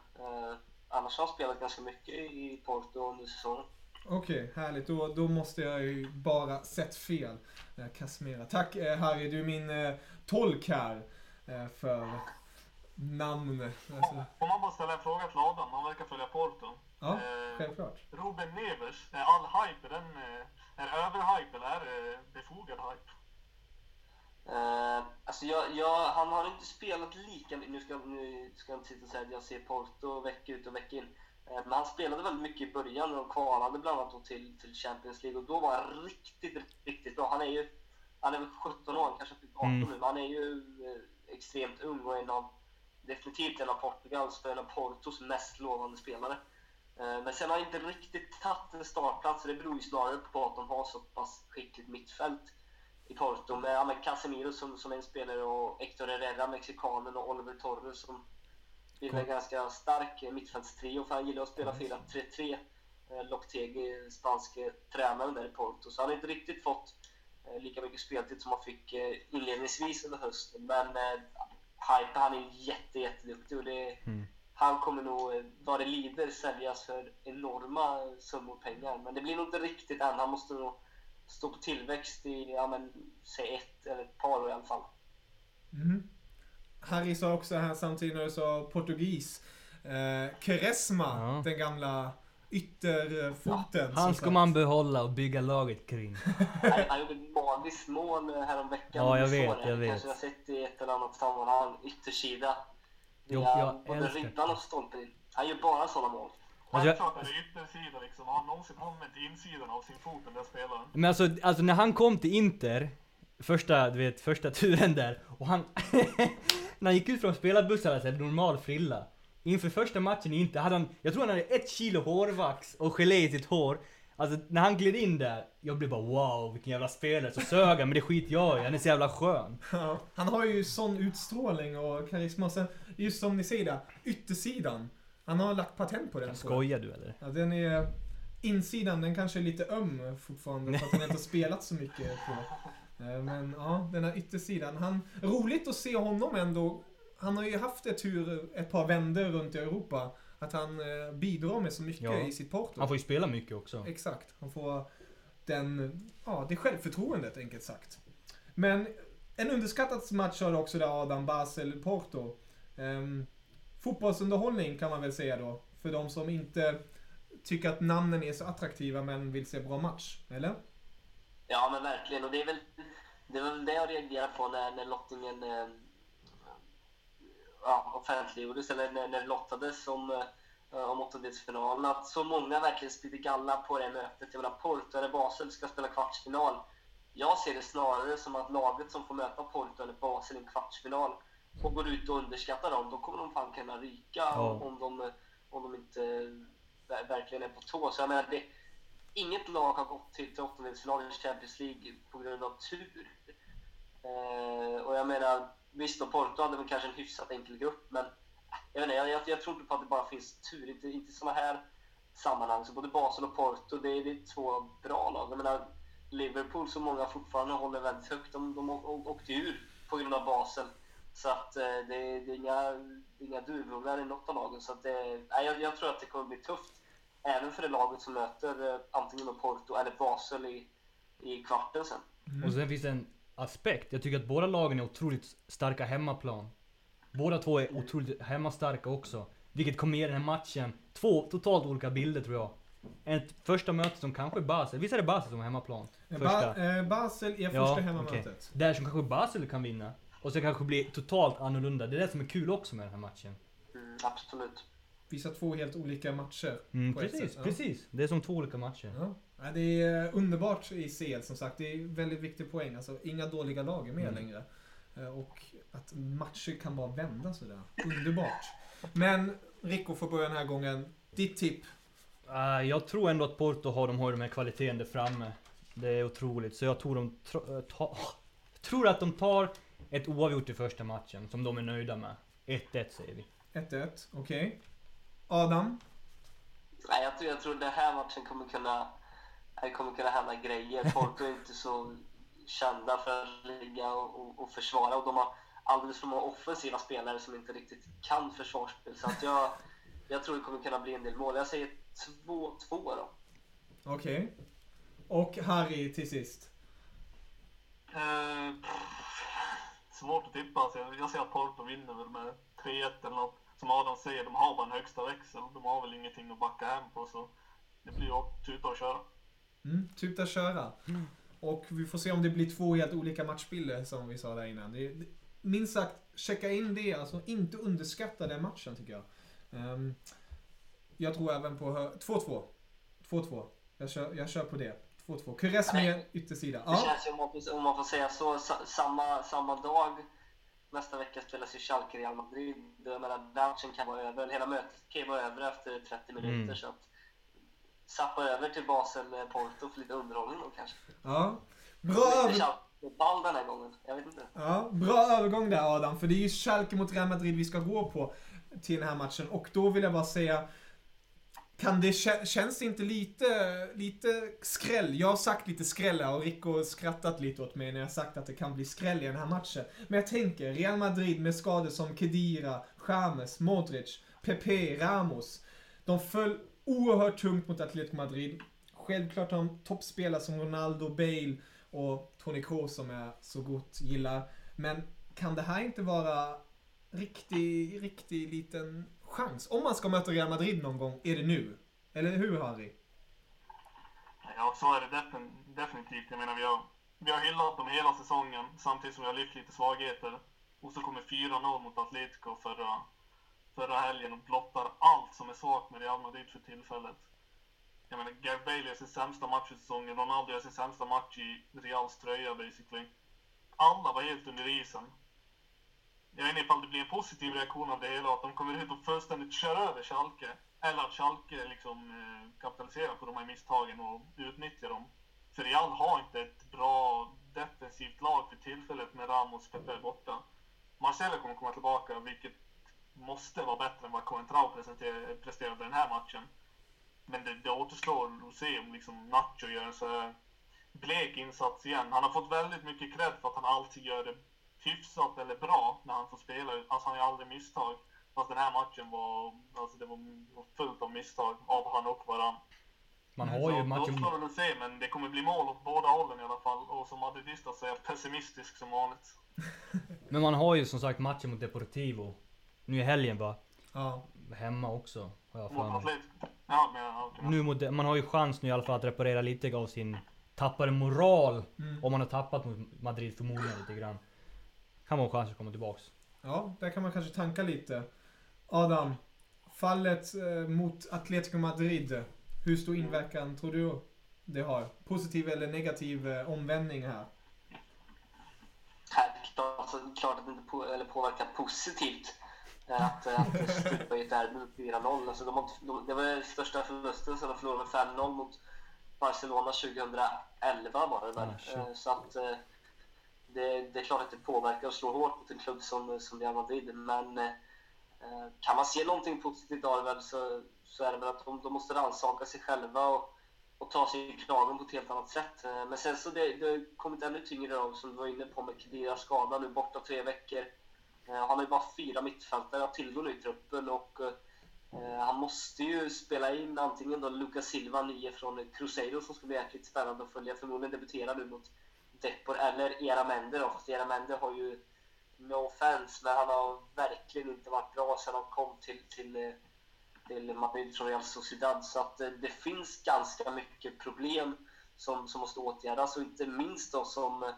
S3: Annars har han spelat ganska mycket i Porto under säsongen.
S1: Okej, härligt. Då, då måste jag ju bara sett fel. Eh, Casemiro. Tack eh, Harry, du är min eh, tolk här. För namn. Alltså,
S4: Får man bara ställa en fråga till Adam? Han verkar följa Porto.
S1: ja,
S4: Eh,
S1: självklart.
S4: Ruben Neves, är all hype, är den är överhype eller är det befogad hype?
S3: Eh, alltså jag, jag, han har inte spelat lika mycket. Nu ska, nu ska jag inte sitta och säga att jag ser Porto vecka ut och vecka in. Eh, men han spelade väldigt mycket i början och kvalade bland annat till, till Champions League och då var han riktigt, riktigt bra. Han är ju han är väl 17 år, kanske typ 18
S2: Mm.
S3: nu, men han är ju eh, extremt ung och en av, definitivt en av Portugals och en av Portos mest lovande spelare. Eh, Men sen har han inte riktigt tagit en startplats och det beror ju snarare på att de har så pass skickligt mittfält i Porto med, ja, Casemiro som, som en spelare och Héctor Herrera, mexikanen och Oliver Torres som bildar en ganska stark eh, mittfältstrio för han gillar att spela 4-3-3. Eh, Loctegi, spanske tränaren där i Porto. Så han har inte riktigt fått eh, lika mycket speltid som han fick eh, inledningsvis under hösten. Men eh, Hype, han är jätte, jätteduktig och det, han kommer nog, eh, vad det lider, säljas för enorma summor pengar. Men det blir nog inte riktigt än. Han måste nog stå på tillväxt i, ja men, säg ett eller ett par år i alla fall.
S1: Mhm. Harry sa också här samtidigt när du sa portugis. Eh, Quaresma,
S2: Ja.
S1: den gamla ytterfoten.
S2: Han
S1: som
S2: ska
S1: sagt.
S2: man behålla och bygga laget kring. [LAUGHS]
S3: Han, han gjorde ett magiskt mål häromveckan.
S2: Ja, jag vet, jag vet.
S3: Kanske har sett det i ett eller annat sammanhang. Yttersida.
S2: Jo, jag
S3: både
S2: älskar
S3: ribban och stolpen in. Han gör bara sådana mål.
S2: Alltså, jag-
S4: Självklart är det yttersida liksom. Har han någonsin använt insidan av sin fot den där spelaren?
S2: Men alltså, alltså när han kom till Inter, första, du vet, första [LAUGHS] turen där, och han... [LAUGHS] när han gick ut från spelarbussen hade han så här normal frilla. Inför första matchen i Inter hade han, jag tror han hade ett kilo hårvax och gelé i sitt hår. Alltså när han gled in där, jag blev bara wow vilken jävla spelare, så sög han men det skiter jag i, han är så jävla skön. [LAUGHS]
S1: Ja, han har ju sån utstrålning och karisma. Sen, just som ni säger där, yttersidan. Han har lagt patent på den.
S2: Skojar du eller?
S1: Ja, den är... Insidan, den kanske är lite öm fortfarande för att han inte har spelat så mycket på. Eh, Men ja, den här yttersidan. Han, roligt att se honom ändå. Han har ju haft ett tur, ett par vänder runt i Europa. Att han eh, bidrar med så mycket
S2: Ja.
S1: i sitt Porto.
S2: Han får ju spela mycket också.
S1: Exakt. Han får den, ja, det självförtroendet enkelt sagt. Men en underskattad match har också där Adam Basel Porto. Um, fotbollsunderhållning kan man väl säga då. För de som inte tycker att namnen är så attraktiva men vill se bra match. Eller?
S3: Ja, men verkligen. Och det är väl det, är väl det jag reagerar på när, när lottningen eh, ja, offentliggjordes, eller när, när det lottades om, eh, om åttondelsfinalen. Att så många verkligen spydde galla på det mötet. Jag menar, Porto eller Basel ska spela kvartsfinal. Jag ser det snarare som att laget som får möta Porto eller Basel i en kvartsfinal och går ut och underskattar dem, då kommer de fan kunna ryka
S2: Ja.
S3: om, de, om de inte ver- verkligen är på tå. Så jag menar, det, inget lag har gått till, till åttondelsfinal i Champions League på grund av tur. Eh, och jag menar, visst då Porto hade väl kanske en hyfsat enkel grupp, men jag, inte, jag, jag, jag tror inte på att det bara finns tur. Inte, inte i sådana här sammanhang. Så både Basel och Porto, det, är- det är två bra lag. Jag menar, Liverpool, som många fortfarande håller väldigt högt, de, de åkte ur på grund av Basel. Så att eh, det, det är inga, det är inga duvungar i något av lagen. Så att det, nej, jag, jag tror att det kommer bli tufft. Även för det laget som möter eh, antingen Porto eller Basel i, i kvarten sen.
S2: Och sen finns det en aspekt. Jag tycker att båda lagen är otroligt starka hemmaplan. Båda två är otroligt hemmastarka också. Vilket kommer ge den här matchen två totalt olika bilder tror jag. Ett första möte som kanske är Basel. Visst är det Basel som har hemmaplan? Första.
S1: Ba eh, Basel är
S2: Ja,
S1: första hemmamötet.
S2: okej. Där som kanske Basel kan vinna. Och så kanske blir totalt annorlunda. Det är det som är kul också med den här matchen.
S3: Mm, absolut.
S1: Vissa två helt olika matcher.
S2: Mm, precis,
S1: ja.
S2: precis. Det är som två olika matcher.
S1: Ja. Ja, det är underbart i CL som sagt. Det är väldigt viktig poäng. Alltså, inga dåliga lag är med
S2: Mm.
S1: längre. Eh, Och att matcher kan bara vända sådär. Underbart. Men Rico får börja den här gången. Ditt tipp?
S2: Uh, jag tror ändå att Porto har, de har den här kvaliteten där framme. Det är otroligt. Så jag tror de tro, eh, ta, [LAUGHS] tror att de tar ett oavgjort i första matchen som de är nöjda med. 1-1 säger vi.
S1: 1-1, okej. Adam?
S3: Nej, jag, tror, jag tror den här matchen kommer kunna, det kommer kunna hända grejer. Porto är inte så kända för att ligga och, och, och försvara och de har alldeles för många offensiva spelare som inte riktigt kan försvarsspel. Så att jag, jag tror det kommer kunna bli en del mål. Jag säger 2-2 då.
S1: Okej. Och Harry till sist.
S4: Pff, svårt att tippa. Alltså, jag, jag ser att Porto vinner väl med 3-1 eller något. Som Adam säger, de har bara en högsta växel. De har väl ingenting att backa hem på. Så det blir ju tuta och köra.
S1: Mm, tuta köra. Och vi får se om det blir två helt olika matchbilder som vi sa där innan. Det, det, minst sagt, checka in det. Alltså inte underskatta den matchen tycker jag. Ehm, jag tror även på hö- 2-2. 2-2. Jag kör, jag kör på det. 2-2. Kures med yttersida.
S3: Det
S1: Ja.
S3: känns ju, om man, får- om man får säga så, sa, samma, samma dag nästa vecka spelas ju Schalke Real Madrid. Jag menar, matchen kan vara över. Hela mötet kan ju vara över efter 30 minuter.
S2: Mm.
S3: Så att sappa över till Basel eh, Porto för lite underhållning då kanske.
S1: ja. Bra, över,
S3: ball den här gången. Jag vet inte.
S1: ja, bra övergång där Adam. För det är ju Schalke mot Real Madrid vi ska gå på till den här matchen. Och då vill jag bara säga kan det, känns det inte lite, lite skräll? Jag har sagt lite skräll här och Rico har skrattat lite åt mig när jag sagt att det kan bli skräll i den här matchen. Men jag tänker, Real Madrid med skador som Kedira, James, Modric, Pepe, Ramos. De föll oerhört tungt mot Atletico Madrid. Självklart har de toppspelare som Ronaldo, Bale och Toni Kroos som jag så gott gillar. Men kan det här inte vara riktig, riktig liten chans? Om man ska möta Real Madrid någon gång, är det nu. Eller hur Harry?
S4: Ja, så är det defin- definitivt. Jag menar, vi har, vi har hyllat dem hela säsongen samtidigt som vi har lyft lite svagheter. Och så kommer 4-0 mot Atletico förra, förra helgen och blottar allt som är svagt med Real Madrid för tillfället. Jag menar, Gareth Bale gör sin sämsta match i säsongen, Ronaldo gör sin sämsta match i Reals tröja basically. Alla var helt under isen. Jag vet inte ifall det blir en positiv reaktion av det hela, att de kommer ut och fullständigt kör över Schalke. Eller att Schalke liksom eh, kapitaliserar på de här misstagen och utnyttjar dem. För Real har inte ett bra defensivt lag för tillfället med Ramos och Pepe borta. Marcelo kommer komma tillbaka, vilket måste vara bättre än vad Coentrao presterade den här matchen. Men det, det återstår att se om liksom Nacho gör en så här blek insats igen. Han har fått väldigt mycket cred för att han alltid gör det hyfsat eller bra när han får spela. Alltså han gör aldrig misstag. Fast den här matchen var, alltså det var fullt av misstag av han och varann.
S2: Man har ju matchen...
S4: Då får vi väl se, men det kommer bli mål åt båda hållen i alla fall. Och som madridista så är jag pessimistisk som vanligt. [LAUGHS]
S2: Men man har ju som sagt matchen mot Deportivo. Nu i helgen va?
S1: Ja.
S2: Hemma också. Har jag för mig.
S4: Ja, men.
S2: Nu mot, man har ju chans nu i alla fall att reparera lite av sin tappade moral.
S1: Mm.
S2: Om man har tappat mot Madrid förmodligen lite grann. Kan vara en chans att komma tillbaks.
S1: ja, där kan man kanske tanka lite. Adam, fallet eh, mot Atletico Madrid. Hur stor inverkan tror du det har? Positiv eller negativ eh, omvändning här?
S3: Självklart, alltså, klart att det inte på, eller påverkar positivt. eh, Att, att stupa i ett derby med 4-0. Alltså, de, de, det var den största förlusten sen de förlorade med 5-0 mot Barcelona 2011 var det väl. Eh, Så att det, det är klart att det påverkar och slår hårt mot en klubb som, som Real Madrid. Men eh, kan man se någonting positivt av det så, så är det väl att de, de måste rannsaka sig själva och, och ta sig i kragen på ett helt annat sätt. Eh, Men sen så det, det har kommit ännu tyngre av som du var inne på med Kediras skada nu borta tre veckor. Eh, Han har ju bara fyra mittfältare att tillgå nu i truppen och eh, han måste ju spela in antingen då Lucas Silva, nio från Cruzeiro som ska bli jäkligt spännande att följa. Förmodligen debutera nu mot Depor eller Era Mende då, fast Era Mende har ju no offense, men han har verkligen inte varit bra sedan han kom till, till, eh, till Madrid från Real Sociedad. Så att eh, det finns ganska mycket problem som, som måste åtgärdas och inte minst då som,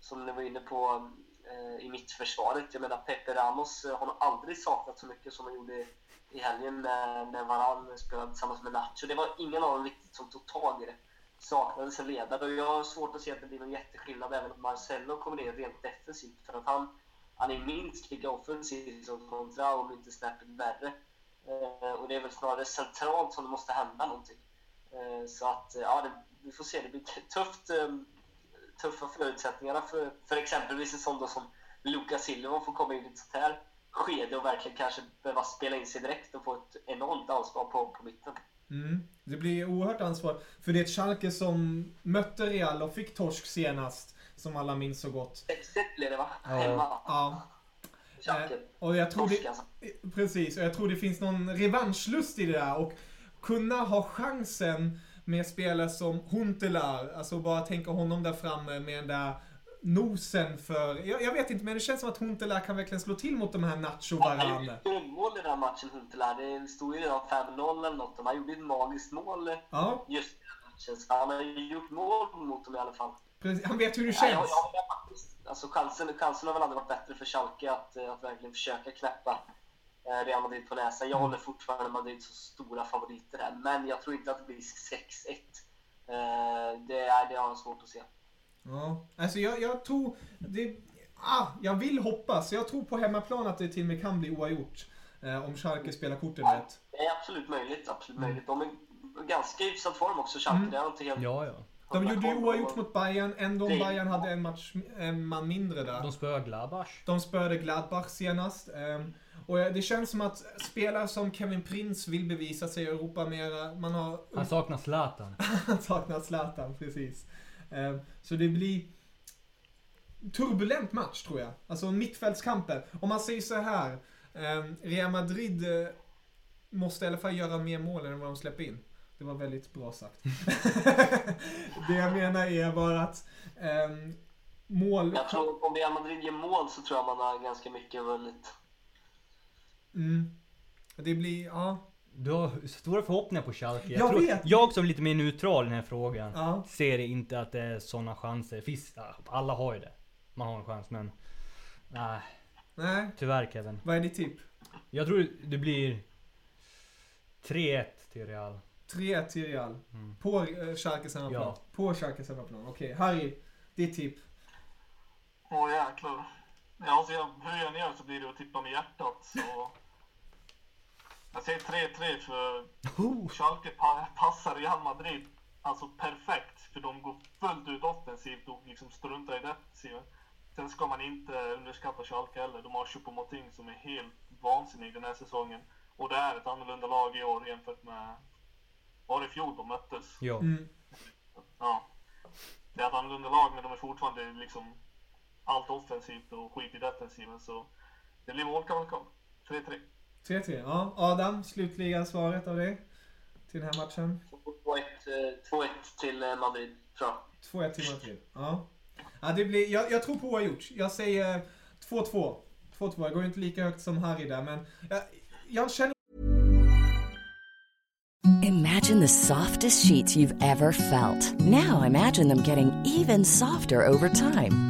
S3: som ni var inne på eh, i mittförsvaret. Jag menar Pepe Ramos eh, har nog aldrig saknat så mycket som han gjorde i helgen när, när Varan spelade tillsammans med Nacho. Det var ingen av dem riktigt som tog tag i det. Saknades en ledare och jag har svårt att se att det blir någon jätteskillnad även om Marcello kommer ner rent defensivt. För att han, han är minst lika offensiv som kontra om inte snäppet värre. Eh, och det är väl snarare centralt som det måste hända någonting. Eh, så att, eh, ja, det, vi får se. Det blir tufft, ehm, tuffa förutsättningar för, för exempelvis en sån då som, Lucas Silva får komma in i ett sånt här skede och verkligen kanske behöva spela in sig direkt och få ett enormt ansvar på, på mitten.
S1: Mm. Det blir oerhört ansvar. För det är ett Schalke som mötte Real och fick torsk senast. Som alla minns så gott.
S3: 6-1 blev det va?
S2: Ja.
S3: Hemma.
S1: Ja.
S3: Schalke.
S1: Eh, och jag tror
S3: Torsk
S1: det,
S3: alltså.
S1: Precis, och jag tror det finns någon revanschlust i det där. Och kunna ha chansen med spelare som Huntelaar, alltså bara tänka honom där framme med den där nosen för, jag, jag vet inte men det känns som att Huntelaar kan verkligen slå till mot de här Nacho
S3: Han
S1: Varane.
S3: gjorde grundmål i den här matchen Huntelaar. Det stod ju redan 5-0 eller något. Han gjorde ett magiskt mål
S1: Ja,
S3: just matchen. Så han har ju gjort mål mot dem i alla fall.
S1: precis. Han vet hur det
S3: Ja, jag, jag
S1: känns.
S3: faktiskt. Alltså chansen, chansen har väl aldrig varit bättre för Schalke att, eh, att verkligen försöka knäppa eh, Real Madrid på näsan. Jag håller fortfarande Madrid som stora favoriter här, men jag tror inte att det blir 6-1. Eh, det, är, det har jag svårt att se.
S1: Ja, alltså jag, jag tror, det, ah, jag vill hoppas. Jag tror på hemmaplan att det till och med kan bli oavgjort. Eh, om Schalke spelar korten rätt.
S3: Det är absolut möjligt. Absolut möjligt. De är ganska hyfsad form också, Schalke. Det är inte helt...
S2: Ja, ja.
S1: De gjorde ju oavgjort mot Bayern, ändå om Bayern hade en match, en man mindre där.
S2: De spöade Gladbach.
S1: De spöade Gladbach senast. ehm, och det känns som att spelare som Kevin Prince vill bevisa sig i Europa mera. Man har...
S2: Han saknar Zlatan. [LAUGHS]
S1: Han saknar Zlatan, precis. Ehm, så det blir turbulent match tror jag. Alltså mittfältskamper. Om man säger så här. ehm, Real Madrid eh, måste i alla fall göra mer mål än vad de släpper in. Det var väldigt bra sagt. [LAUGHS] det jag menar är bara att ehm, mål...
S3: Jag tror om Real Madrid gör mål så tror jag man har ganska mycket vunnit.
S1: Mm. Det blir, ja.
S2: Du har stora förhoppningar på Schalke.
S1: Jag
S2: tror,
S1: vet.
S2: jag som är lite mer neutral i den här frågan
S1: Ja.
S2: ser inte att det är sådana chanser. Finns, alla har ju det. Man har en chans men... Nej,
S1: Nej,
S2: tyvärr Kevin.
S1: vad är ditt tipp?
S2: Jag tror det blir 3-1 till Real.
S1: 3-1 till Real. På uh, Schalkes hemmaplan.
S2: Ja.
S1: På Schalkes hemmaplan. Okej, Harry. Ditt tipp?
S4: Åh jäklar. Ja, alltså jag, hur jag än gör så blir det att tippa med hjärtat. Så... Jag säger 3-3 för Schalke pa passar Real Madrid alltså perfekt. För de går fullt ut offensivt och liksom struntar i defensiven. Sen ska man inte underskatta Schalke heller. De har Choupo-Moting som är helt vansinnig den här säsongen. Och det är ett annorlunda lag i år jämfört med... Var det i fjol de möttes?
S2: Ja.
S1: Mm.
S4: Ja. Det är ett annorlunda lag men de är fortfarande liksom allt offensivt och skit i defensiven så det blir målkavalkad. 3-3.
S1: 3-3. Ja, Adam, slutliga svaret av dig? Till den här matchen?
S3: 2-1 eh, 2-1 till eh, Madrid, tror jag.
S1: 2-1 till Madrid. Ja. ja det blir, jag, jag tror på oavgjort. Jag säger 2-2. 2-2. Jag går inte lika högt som Harry där men jag, jag känner
S5: Imagine the softest sheets you've ever felt. Now imagine them getting even softer over time.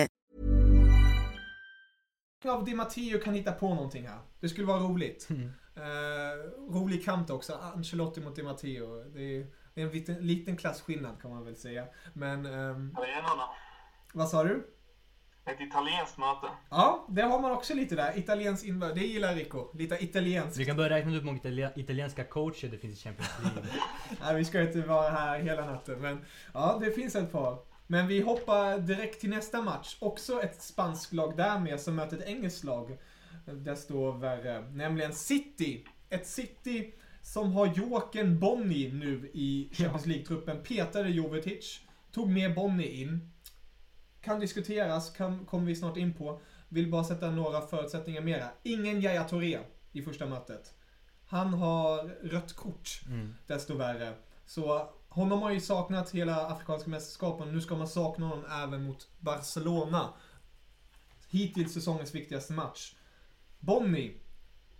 S1: Av Di Matteo kan hitta på någonting här. Det skulle vara roligt. Eh, rolig kamp också. Ancelotti mot Di Matteo. Det är, det är en liten, liten klasskillnad kan man väl säga. Men,
S4: Arenarna.
S1: vad sa du?
S4: ett italienskt möte.
S1: Ja, det har man också lite där. Italiensk inbörd. Det gillar Rico. Lite italienskt.
S2: Vi kan börja räkna ut hur många italien- italienska coacher det finns i Champions League. [LAUGHS]
S1: Nej, vi ska inte vara här hela natten. Men ja, det finns ett par. Men vi hoppar direkt till nästa match. Också ett spanskt lag där med som möter ett engelskt lag. Desto värre. Nämligen City. Ett City som har Jokern Bonny nu i Champions League-truppen. Petade Jovetic. Tog med Bonny in. Kan diskuteras, kan, kommer vi snart in på. Vill bara sätta några förutsättningar mera. Ingen Yahya Touré i första mötet. Han har rött kort,
S2: Mm.
S1: desto värre. Så honom har ju saknat hela Afrikanska mästerskapen. Nu ska man sakna honom även mot Barcelona. Hittills säsongens viktigaste match. Bonnie,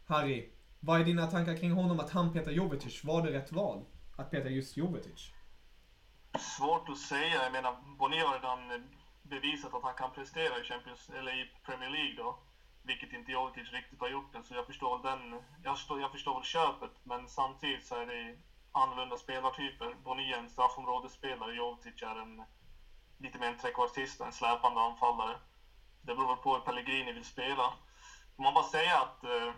S1: Harry. Vad är dina tankar kring honom att han petar Jovetic? Var det rätt val? Att peta just Jovetic?
S4: Svårt att säga. Jag menar, Bonnier har redan bevisat att han kan prestera i, Champions, eller i Premier League då. Vilket inte Jovetic riktigt har gjort än, så jag förstår den. Jag förstår, jag förstår väl köpet, men samtidigt så är det annorlunda spelartyper. Bonnier är en straffområdesspelare, Jovetic är en lite mer en trekvartista, en släpande anfallare. Det beror på hur Pellegrini vill spela. Får man bara säga att eh,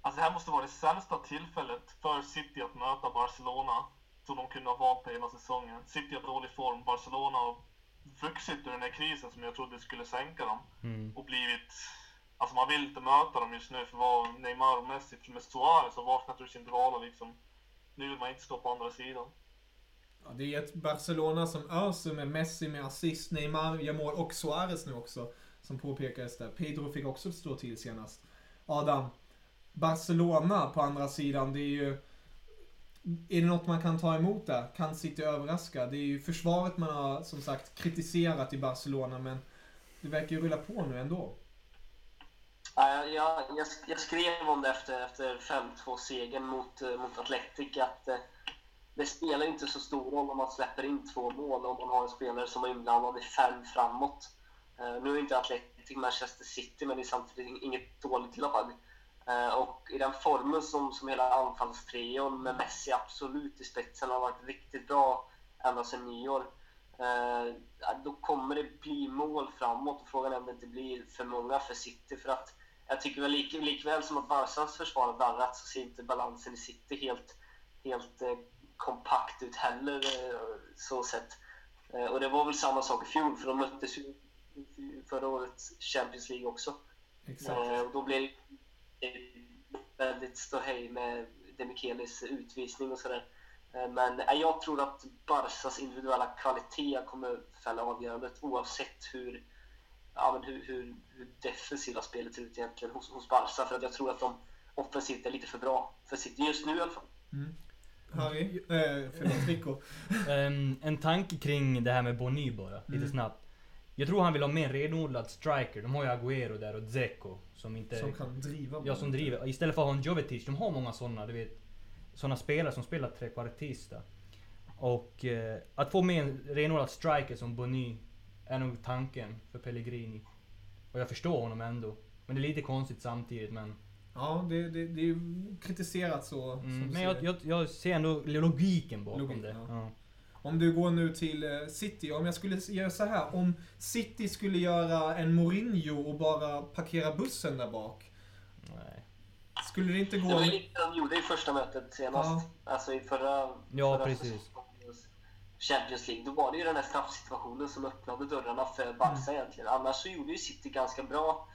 S4: alltså det här måste vara det sämsta tillfället för City att möta Barcelona som de kunde ha valt på hela säsongen. City har dålig form, Barcelona har vuxit ur den här krisen som jag trodde skulle sänka dem och blivit... Alltså man vill inte möta dem just nu för vad Neymar och Messi med Suarez har vaknat ur sin dvala liksom. Nu vill man inte stå på andra sidan.
S1: Ja, det är ett Barcelona som öser med Messi med assist, Neymar gör mål och Suarez nu också. Som påpekades där. Pedro fick också stå till senast. Adam, Barcelona på andra sidan, det är ju... Är det något man kan ta emot där? Kan City överraska? Det är ju försvaret man har som sagt kritiserat i Barcelona men det verkar ju rulla på nu ändå.
S3: Ja, jag, jag, jag skrev om det efter, efter 5-2-segern mot, eh, mot Atletic att eh, det spelar inte så stor roll om man släpper in två mål om man har en spelare som är inblandad i fem framåt. Eh, nu är inte Atletic Manchester City, men det är samtidigt inget dåligt lag. Och i den formen som, som hela anfallstrion med Messi absolut i spetsen har varit riktigt bra ända sedan nyår. Då kommer det bli mål framåt och frågan är om det inte blir för många för City. För att jag tycker väl lik, likväl som att Barcas försvar har darrat så ser inte balansen i City helt, helt eh, kompakt ut heller. Eh, så sett. Eh, och det var väl samma sak i fjol för de möttes ju förra årets Champions League också. Eh, och då blev det väldigt ståhej med Demichelis utvisning och sådär. Eh, Men eh, jag tror att Barcas individuella kvalitet kommer fälla avgörandet oavsett hur, ja, men hur, hur, hur defensiva spelet ser ut egentligen hos, hos Barca. För att jag tror att de offensivt är lite för bra för City just nu i alla fall.
S1: Harry? Eh, förlåt, Rico. [LAUGHS]
S2: Ehm, en tanke kring det här med Bonny bara, lite
S1: Mm.
S2: snabbt. Jag tror han vill ha mer renodlad striker. De har ju Agüero där och Dzeko som inte...
S1: Som kan driva
S2: Ja, som driver. Istället för att ha en Jovetic, de har många sådana, du vet. Sådana spelare som spelar trekvartista. Och eh, att få med en renodlad striker som Bonny är nog tanken för Pellegrini. Och jag förstår honom ändå. Men det är lite konstigt samtidigt men...
S1: Ja, det, det, det är ju kritiserat så.
S2: Mm, men jag, jag, jag ser ändå logiken bakom
S1: Logik,
S2: det.
S1: ja.
S2: Ja.
S1: Om du går nu till eh, City, om jag skulle göra så här. Om City skulle göra en Mourinho och bara parkera bussen där bak.
S2: Nej.
S1: Skulle det inte
S3: Det
S1: gå...
S3: var ju lite de gjorde i första mötet senast. Alltså i förra,
S2: Ja,
S3: förra
S2: precis.
S3: Champions League. Då var det ju den här straffsituationen som öppnade dörrarna för Barca egentligen. Annars så gjorde ju City ganska bra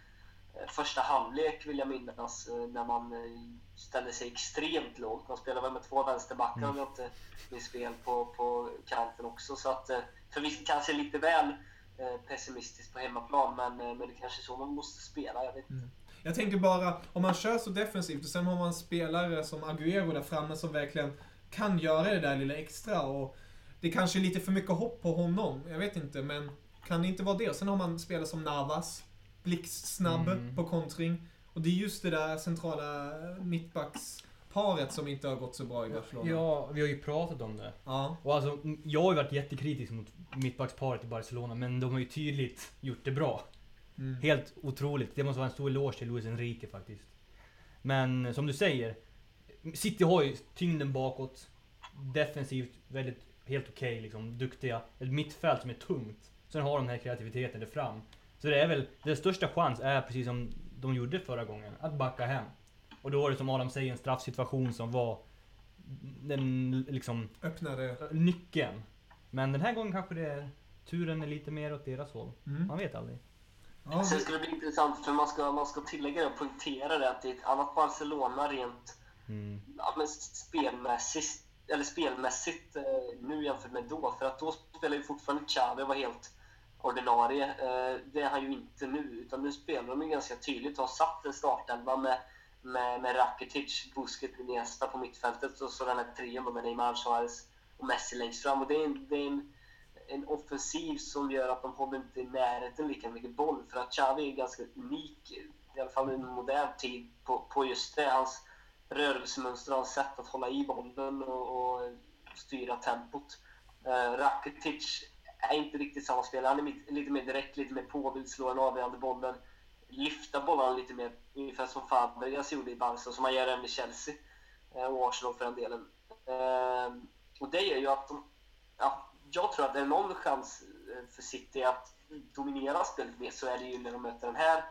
S3: eh, första halvlek vill jag minnas eh, när man eh, ställde sig extremt lågt. Man spelade väl med två vänsterbackar om jag inte minns fel på, på kanten också. Så att eh, förvisso kanske lite väl pessimistiskt på hemmaplan men, men det kanske är så man måste spela. Jag vet inte.
S1: Jag tänker bara, om man kör så defensivt och sen har man spelare som Agüero där framme som verkligen kan göra det där lilla extra och det kanske är lite för mycket hopp på honom. Jag vet inte, men kan det inte vara det? Sen har man spelare som Navas, blixtsnabb
S2: Mm.
S1: på kontring. Och det är just det där centrala mittbacksparet som inte har gått så bra i Barcelona.
S2: Ja, vi har ju pratat om det.
S1: Ja.
S2: Och alltså, jag har ju varit jättekritisk mot mittbacksparet i Barcelona, men de har ju tydligt gjort det bra.
S1: Mm.
S2: Helt otroligt. Det måste vara en stor eloge till Luis Enrique faktiskt. Men som du säger, City har ju tyngden bakåt. Defensivt väldigt, helt okej liksom. Duktiga. Ett mittfält som är tungt. Sen har de den här kreativiteten där fram. Så det är väl, deras största chans är precis som de gjorde förra gången, att backa hem. Och då var det som Adam säger en straffsituation som var den liksom
S1: Öppnade.
S2: nyckeln. Men den här gången kanske det är, turen är lite mer åt deras håll.
S1: Mm.
S2: Man vet aldrig.
S1: Ja,
S3: ska det bli intressant, för man ska, man ska tillägga och poängtera det att det är ett annat Barcelona rent
S2: Mm.
S3: ja, men spelmässigt, eller spelmässigt eh, nu jämfört med då. För att då spelade ju fortfarande Xavi och var helt ordinarie. Eh, det är han ju inte nu, utan nu spelar de ju ganska tydligt och har satt en startelva med, med, med Rakitic, Busquets, Iniesta på mittfältet och så den här trion med Neymar, Suarez och Messi längst fram. Och det är, en, det är en, en offensiv som gör att de håller inte i närheten lika mycket boll. För att Xavi är ganska unik, i alla fall i modern tid, på, på just det. Hans rörelsemönster och hans sätt att hålla i bollen och, och styra tempot. Uh, Rakitic är inte riktigt samma spelare. Han är lite, lite mer direkt, lite mer på, vill slå den avgörande bollen. Lyfta bollarna lite mer, ungefär som Fabregas gjorde i Barca, som han gör även i Chelsea. eh, Och Arsenal för den delen. Eh, Och det gör ju att de, ja, jag tror att det är någon chans eh, för City att dominera spelet mer så är det ju när de möter den här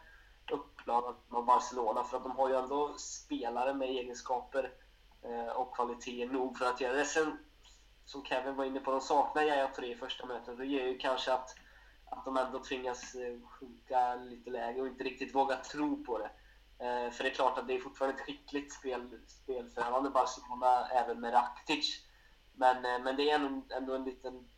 S3: plan med Barcelona. För att de har ju ändå spelare med egenskaper eh, och kvalitet nog för att göra det. Sen, som Kevin var inne på, de saknar Yahya Touré i första mötet. Det gör ju kanske att, att de ändå tvingas eh, sjunka lite lägre och inte riktigt våga tro på det. Eh, för det är klart att det är fortfarande ett skickligt spel, spelförande Barcelona även med Rakitic. Men, eh, men det är ändå, ändå en liten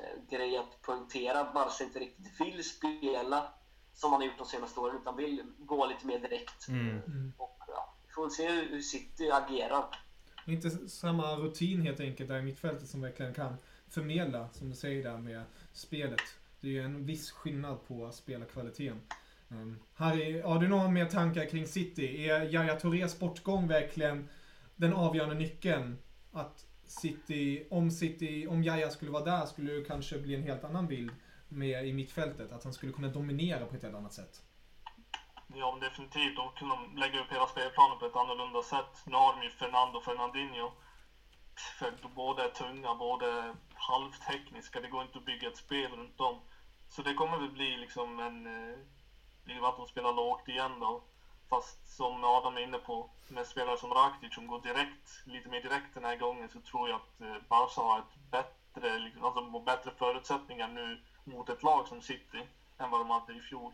S3: eh, grej att poängtera att Barca inte riktigt vill spela som man har gjort de senaste åren utan vill gå lite mer direkt.
S2: Mm.
S3: Och, ja, vi får se hur City agerar.
S1: Inte samma rutin helt enkelt där i mittfältet som verkligen kan förmedla, som du säger där med spelet. Det är ju en viss skillnad på spelarkvaliteten. Um, Harry, har du några mer tankar kring City? Är Yahya Tourés bortgång verkligen den avgörande nyckeln? Att City, om City, om Yahya skulle vara där skulle det kanske bli en helt annan bild med i mittfältet. Att han skulle kunna dominera på ett helt annat sätt.
S4: Ja, men definitivt. De kunde lägga upp hela spelplanen på ett annorlunda sätt. Nu har de ju Fernando och Fernandinho. För båda är tunga, båda är halvtekniska. Det går inte att bygga ett spel runt dem. Så det kommer väl bli liksom en... Eh, det att de spelar lågt igen då. Fast som Adam är inne på, med spelare som Rakitic som går direkt, lite mer direkt den här gången så tror jag att eh, Barca har ett bättre, liksom, alltså bättre förutsättningar nu mot ett lag som City än vad de hade i fjol.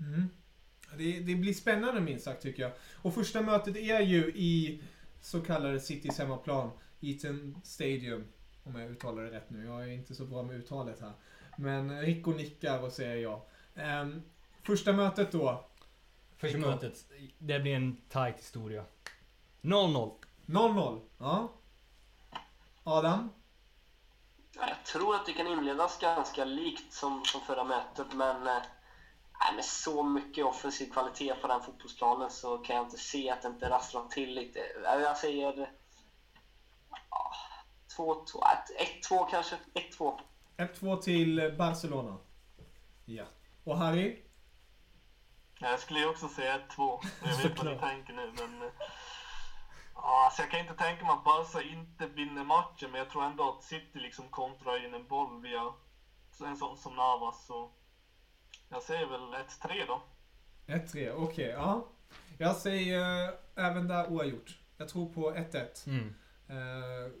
S1: Mm. Det, det blir spännande minst sagt tycker jag. Och första mötet är ju i så kallade Citys hemmaplan, Eaton Stadium. Om jag uttalar det rätt nu. Jag är inte så bra med uttalet här. Men Rico nickar och säger ja. Ehm, första mötet då.
S2: Första
S1: Rico.
S2: mötet, det blir en tight historia. 0-0.
S1: 0-0. Ja. Adam?
S3: Ja, Jag tror att det kan inledas ganska likt som, som förra mötet, men eh, nej, med så mycket offensiv kvalitet på den fotbollsplanen så kan jag inte se att det inte rasslar till lite. Ja, Jag säger ja, 2-2, ett- 1-2 kanske, 1-2.
S1: 1-2 till Barcelona. Ja. Och Harry?
S4: Ja, Jag skulle ju också säga 1-2. Jag vet vad ni tänker nu, men... Ja, alltså jag kan inte tänka mig att Barca inte vinner matchen, men jag tror ändå att City liksom kontrar in en boll via en sån som Navas. Så jag säger väl 1-3 då.
S1: 1-3, okej. ja. Jag säger eh, även där oavgjort. Jag tror på 1-1.
S2: Mm.
S1: Eh,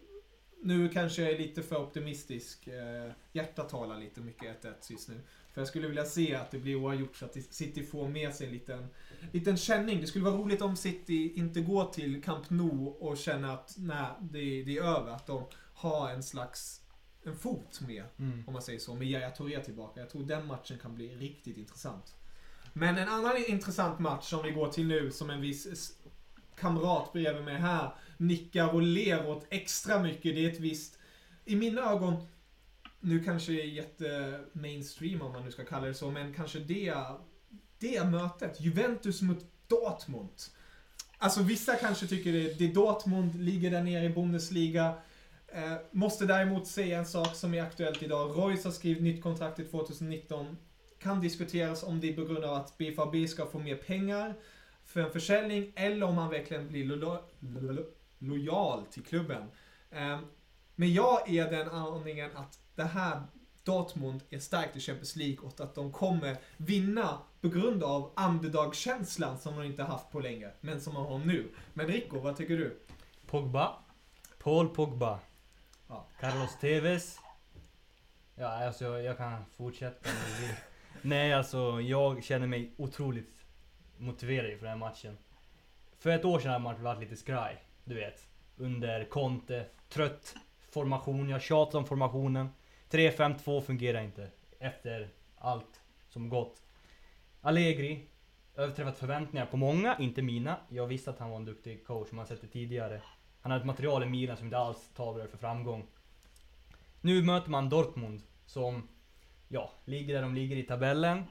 S1: nu kanske jag är lite för optimistisk. Uh, hjärtat talar lite mycket 1-1 just nu. För jag skulle vilja se att det blir oavgjort så att City får med sig en liten, liten känning. Det skulle vara roligt om City inte går till Camp Nou och känner att nej, det, det är över. Att de har en slags en fot med,
S2: Mm.
S1: om man säger så, med Yahya Touré tillbaka. Jag tror den matchen kan bli riktigt intressant. Men en annan intressant match som vi går till nu, som en viss kamrat bredvid mig här nickar och ler åt extra mycket. Det är ett visst, i mina ögon, nu kanske det är jätte mainstream om man nu ska kalla det så, men kanske det, det mötet, Juventus mot Dortmund. Alltså vissa kanske tycker det, det är Dortmund, ligger där nere i Bundesliga. Eh, måste däremot säga en sak som är aktuellt idag. Royce har skrivit nytt kontrakt till 2019. Kan diskuteras om det är på grund av att BFAB ska få mer pengar för en försäljning eller om han verkligen blir lo- lo- lojal till klubben. Eh, men jag är den aningen att det här Dortmund är starkt i Champions League och att de kommer vinna på grund av underdog-känslan som de inte haft på länge, men som de har nu. Men Rico, vad tycker du?
S2: Pogba. Paul Pogba.
S1: Ja.
S2: Carlos Tevez. Ja, alltså jag, jag kan fortsätta. [LAUGHS] Nej, alltså jag känner mig otroligt motiverad för den här matchen. För ett år sedan hade man varit lite skraj, du vet. Under Conte, trött formation, jag tjatar om formationen. 3-5-2 fungerar inte efter allt som gått. Allegri, överträffat förväntningar på många, inte mina. Jag visste att han var en duktig coach, man sett det tidigare. Han hade ett material i Milan som inte alls talar för framgång. Nu möter man Dortmund som, ja, ligger där de ligger i tabellen.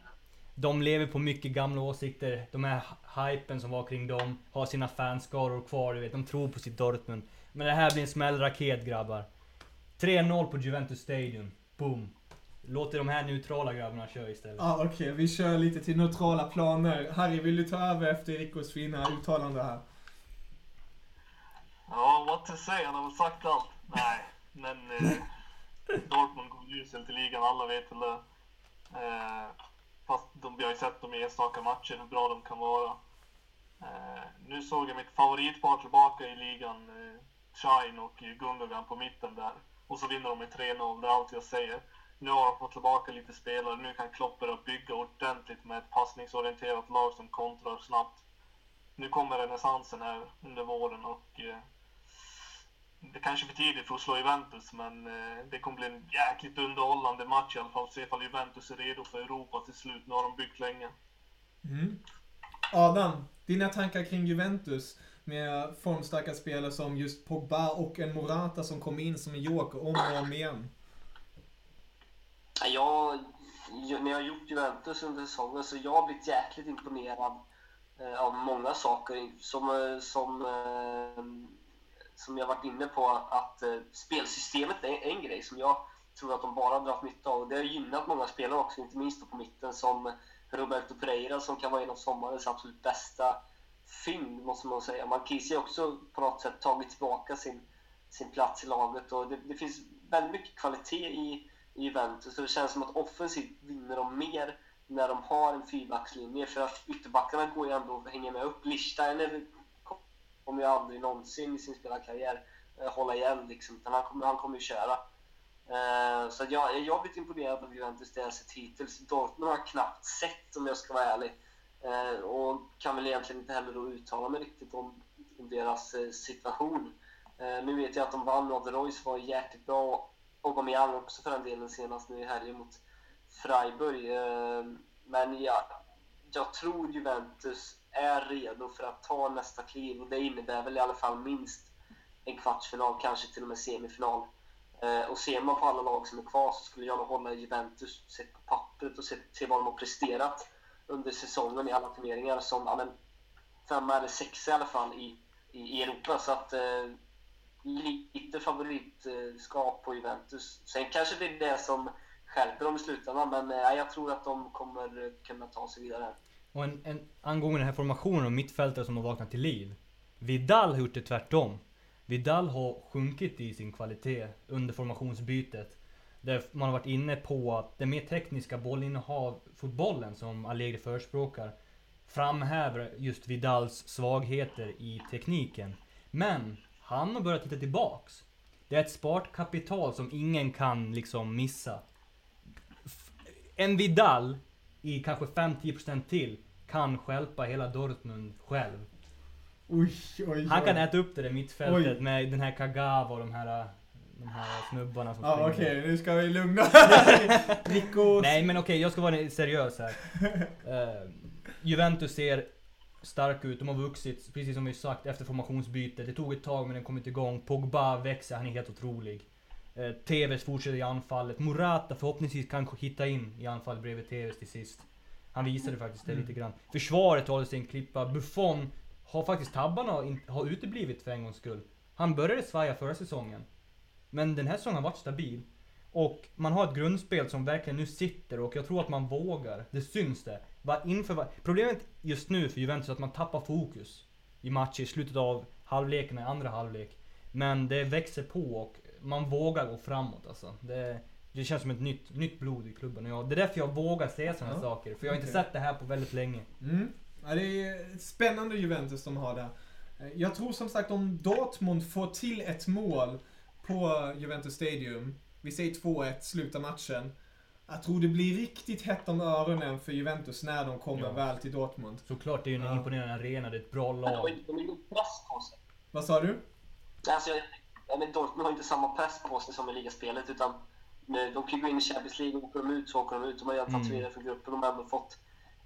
S2: De lever på mycket gamla åsikter. De här hypen som var kring dem har sina fanskaror kvar, du vet. De tror på sitt Dortmund. Men det här blir en smällraket grabbar. 3-0 på Juventus Stadium. Boom. Låt de här neutrala grabbarna köra istället.
S1: Ja, ah, okej, vi kör lite till neutrala planer. Harry, vill du ta över efter Ricos fina uttalande här?
S4: Ja, what to say? Han har väl sagt allt. Nej, men eh, [LAUGHS] Dortmund går uselt i ligan, alla vet väl det. Eh, fast de, vi har ju sett dem i enstaka matcher, hur bra de kan vara. Eh, nu såg jag mitt favoritpar tillbaka i ligan, eh, Shine och Gundogan på mitten där. Och så vinner de med 3-0, det är allt jag säger. Nu har de fått tillbaka lite spelare, nu kan Klopp börja bygga ordentligt med ett passningsorienterat lag som kontrar snabbt. Nu kommer renässansen här under våren och eh, det kanske är för tidigt för att slå Juventus, men eh, det kommer bli en jäkligt underhållande match i alla fall. Se ifall Juventus är redo för Europa till slut. Nu har de byggt länge.
S1: Mm. Adam, dina tankar kring Juventus med formstarka spelare som just Pogba och en Morata som kom in som en joker om och om igen?
S3: Jag, när jag har gjort Juventus under säsongen så jag har blivit jäkligt imponerad eh, av många saker. Som, eh, som, som jag varit inne på, att eh, spelsystemet är en grej som jag tror att de bara har dragit nytta av. Det har gynnat många spelare också, inte minst på mitten som Roberto Pereira som kan vara en av sommarens absolut bästa fynd, måste man säga. Marquise har också på något sätt tagit tillbaka sin, sin plats i laget och det, det finns väldigt mycket kvalitet i, i Juventus och det känns som att offensivt vinner de mer när de har en fyrbackslinje för att ytterbackarna går ju ändå att hänga med upp. Lichsteiner kommer ju aldrig någonsin i sin spelarkarriär eh, hålla igen liksom, utan han kommer, han kommer ju köra. Eh, så jag, jag jobbigt blivit imponerad av Juventus det jag sett hittills. Dortmund har jag knappt sett om jag ska vara ärlig. Eh, och kan väl egentligen inte heller då uttala mig riktigt om, om deras eh, situation. Eh, nu vet jag att de vann och Royce var jäkligt bra. och Aubameyang också för den delen senast nu i helgen mot Freiburg. Eh, men ja, jag tror Juventus är redo för att ta nästa kliv och det innebär väl i alla fall minst en kvartsfinal, kanske till och med semifinal. Eh, och ser man på alla lag som är kvar så skulle jag nog hålla Juventus sett på pappret och sett till vad de har presterat under säsongen i alla turneringar som ja, men, femma eller sexa i alla fall i, i Europa. Så att eh, lite favoritskap på Juventus. Sen kanske det är det som skärper dem i slutändan, men eh, jag tror att de kommer kunna ta sig vidare.
S2: Och en, en, angående den här formationen och mittfältare som har vaknat till liv. Vidal har gjort det tvärtom. Vidal har sjunkit i sin kvalitet under formationsbytet. Där man har varit inne på att det mer tekniska bollinnehav, fotbollen som Allegri förespråkar, framhäver just Vidals svagheter i tekniken. Men han har börjat titta tillbaks. Det är ett sparkapital som ingen kan liksom missa. En Vidal i kanske 5-10% till kan stjälpa hela Dortmund själv.
S1: Oj, oj, oj.
S2: Han kan äta upp det där mittfältet
S1: Oj.
S2: med den här Kagawa och de här, de här snubbarna som
S1: Ja,
S2: springer.
S1: okej, nu ska vi lugna [LAUGHS] Rico.
S2: Nej men okej, jag ska vara seriös här. [LAUGHS] Eh, Juventus ser stark ut, de har vuxit, precis som vi sagt, efter formationsbytet. Det tog ett tag men den kom inte igång. Pogba växer, han är helt otrolig. Uh, Tevez fortsätter i anfallet. Morata förhoppningsvis kanske hitta in i anfallet bredvid Tevez till sist. Han visade faktiskt det lite grann. Försvaret håller sig en klippa. Buffon har faktiskt tabbarna har uteblivit för en gångs skull. Han började svaja förra säsongen. Men den här säsongen har varit stabil. Och man har ett grundspel som verkligen nu sitter och jag tror att man vågar. Det syns det. Va, inför, va, problemet just nu för Juventus är att man tappar fokus i matcher i slutet av halvleken i andra halvlek. Men det växer på och man vågar gå framåt alltså. Det, Det känns som ett nytt, nytt blod i klubben. Och jag, det är därför jag vågar säga sådana
S1: Ja.
S2: saker. För jag har inte
S1: Okej.
S2: sett det här på väldigt länge.
S1: Mm. Ja, det är spännande Juventus de har där. Jag tror som sagt om Dortmund får till ett mål på Juventus Stadium. Vi säger 2-1, slutar matchen. Jag tror det blir riktigt hett om öronen för Juventus när de kommer
S2: Ja.
S1: väl till Dortmund.
S2: Såklart, det är ju en
S1: Ja.
S2: imponerande arena, det är ett bra lag.
S3: de på sig.
S1: Vad sa du?
S3: Alltså, jag men Dortmund har inte samma press på sig som i ligaspelet utan de kan gå in i Champions League och åker de ut så åker de ut. De har redan tagit
S2: Mm.
S3: vidare från gruppen. De har ändå fått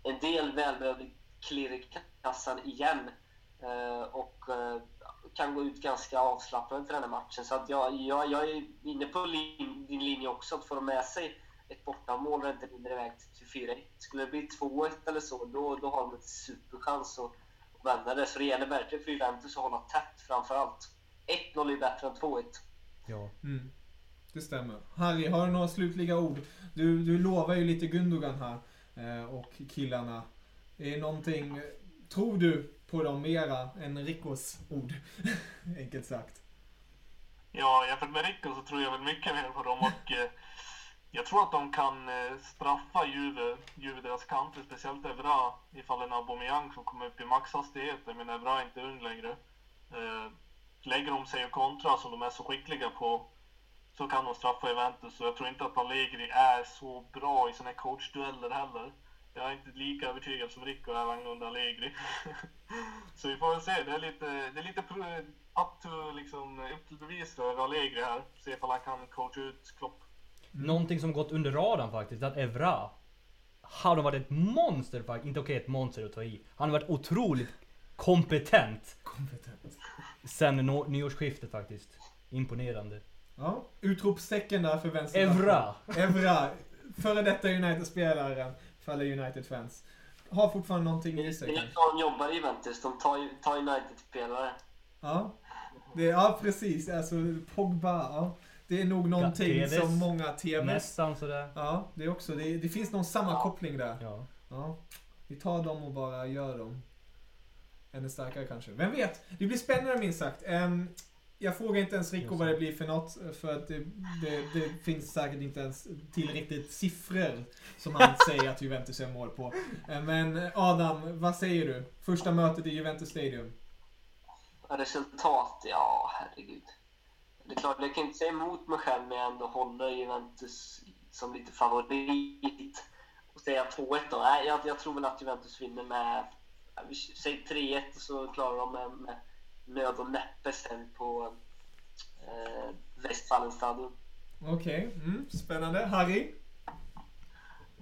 S3: en del välbehövlig klirr i kassan igen. Eh, och eh, kan gå ut ganska avslappnade till den här matchen. Så att jag, jag, jag är inne på lin, din linje också, att få de med sig ett bortamål och inte vinner iväg till 4-1. Skulle det bli 2-1 eller så, då, då har de en superchans att vända det. Så det gäller verkligen för Juventus att hålla tätt framför allt. 1-0 är bättre än 2-1.
S2: Ja.
S1: Mm. Det stämmer. Harry, har du några slutliga ord? Du, du lovar ju lite Gundogan här eh, och killarna. Är det någonting, tror du på dem mera än Ricos ord? [LAUGHS] Enkelt sagt.
S4: Ja, jämfört med Rico så tror jag väl mycket mer på dem och eh, jag tror att de kan eh, straffa Juve, Juve deras kanter, speciellt Evra ifall en Aubameyang som kommer upp i maxhastigheter, men Evra är inte ung längre. Lägger de sig och kontrar som de är så skickliga på så kan de straffa Juventus och jag tror inte att Allegri är så bra i såna här coachdueller heller. Jag är inte lika övertygad som Rico är angående Allegri. [LAUGHS] så vi får väl se. Det är lite, det är lite up, to, liksom, upp till bevis för Allegri här. Se ifall han kan coacha ut Klopp.
S2: Någonting som gått under radarn faktiskt, att Evra han har varit ett monster faktiskt. Inte okej ett monster att ta i. Han har varit otroligt kompetent
S1: Kompetent.
S2: Sen nå- nyårsskiftet faktiskt. Imponerande.
S1: Ja, utropstecken där för vänster.
S2: Evra!
S1: Evra. Före detta United-spelaren för alla United-fans. Har fortfarande någonting i
S3: Det
S1: sig
S3: är de jobbar i Juventus. De tar, tar United-spelare.
S1: Ja. Det, ja, precis. Alltså, Pogba. Ja. Det är nog någonting
S2: TVs.
S1: som många TVs.
S2: Nästan sådär.
S1: Ja, det är också. Det, det finns någon samma koppling där.
S2: Ja.
S1: Ja. Vi tar dem och bara gör dem ännu starkare kanske. Vem vet? Det blir spännande minst sagt. Ehm, jag frågar inte ens Rico vad det blir för något, för att det, det, det finns säkert inte ens tillräckligt siffror som han säger att Juventus är mål på. Eh, Men Adam, vad säger du? Första mötet i Juventus Stadium.
S3: Resultat? Ja, herregud. Det är klart, jag kan inte säga emot mig själv, men jag ändå håller Juventus som lite favorit. Och säga 2-1 då? Nej, jag, jag tror väl att Juventus vinner med... säger 3-1 och så klarar de med, med nöd och näppe sen på eh, Westfalenstadion.
S1: Okej, mm, spännande. Harry?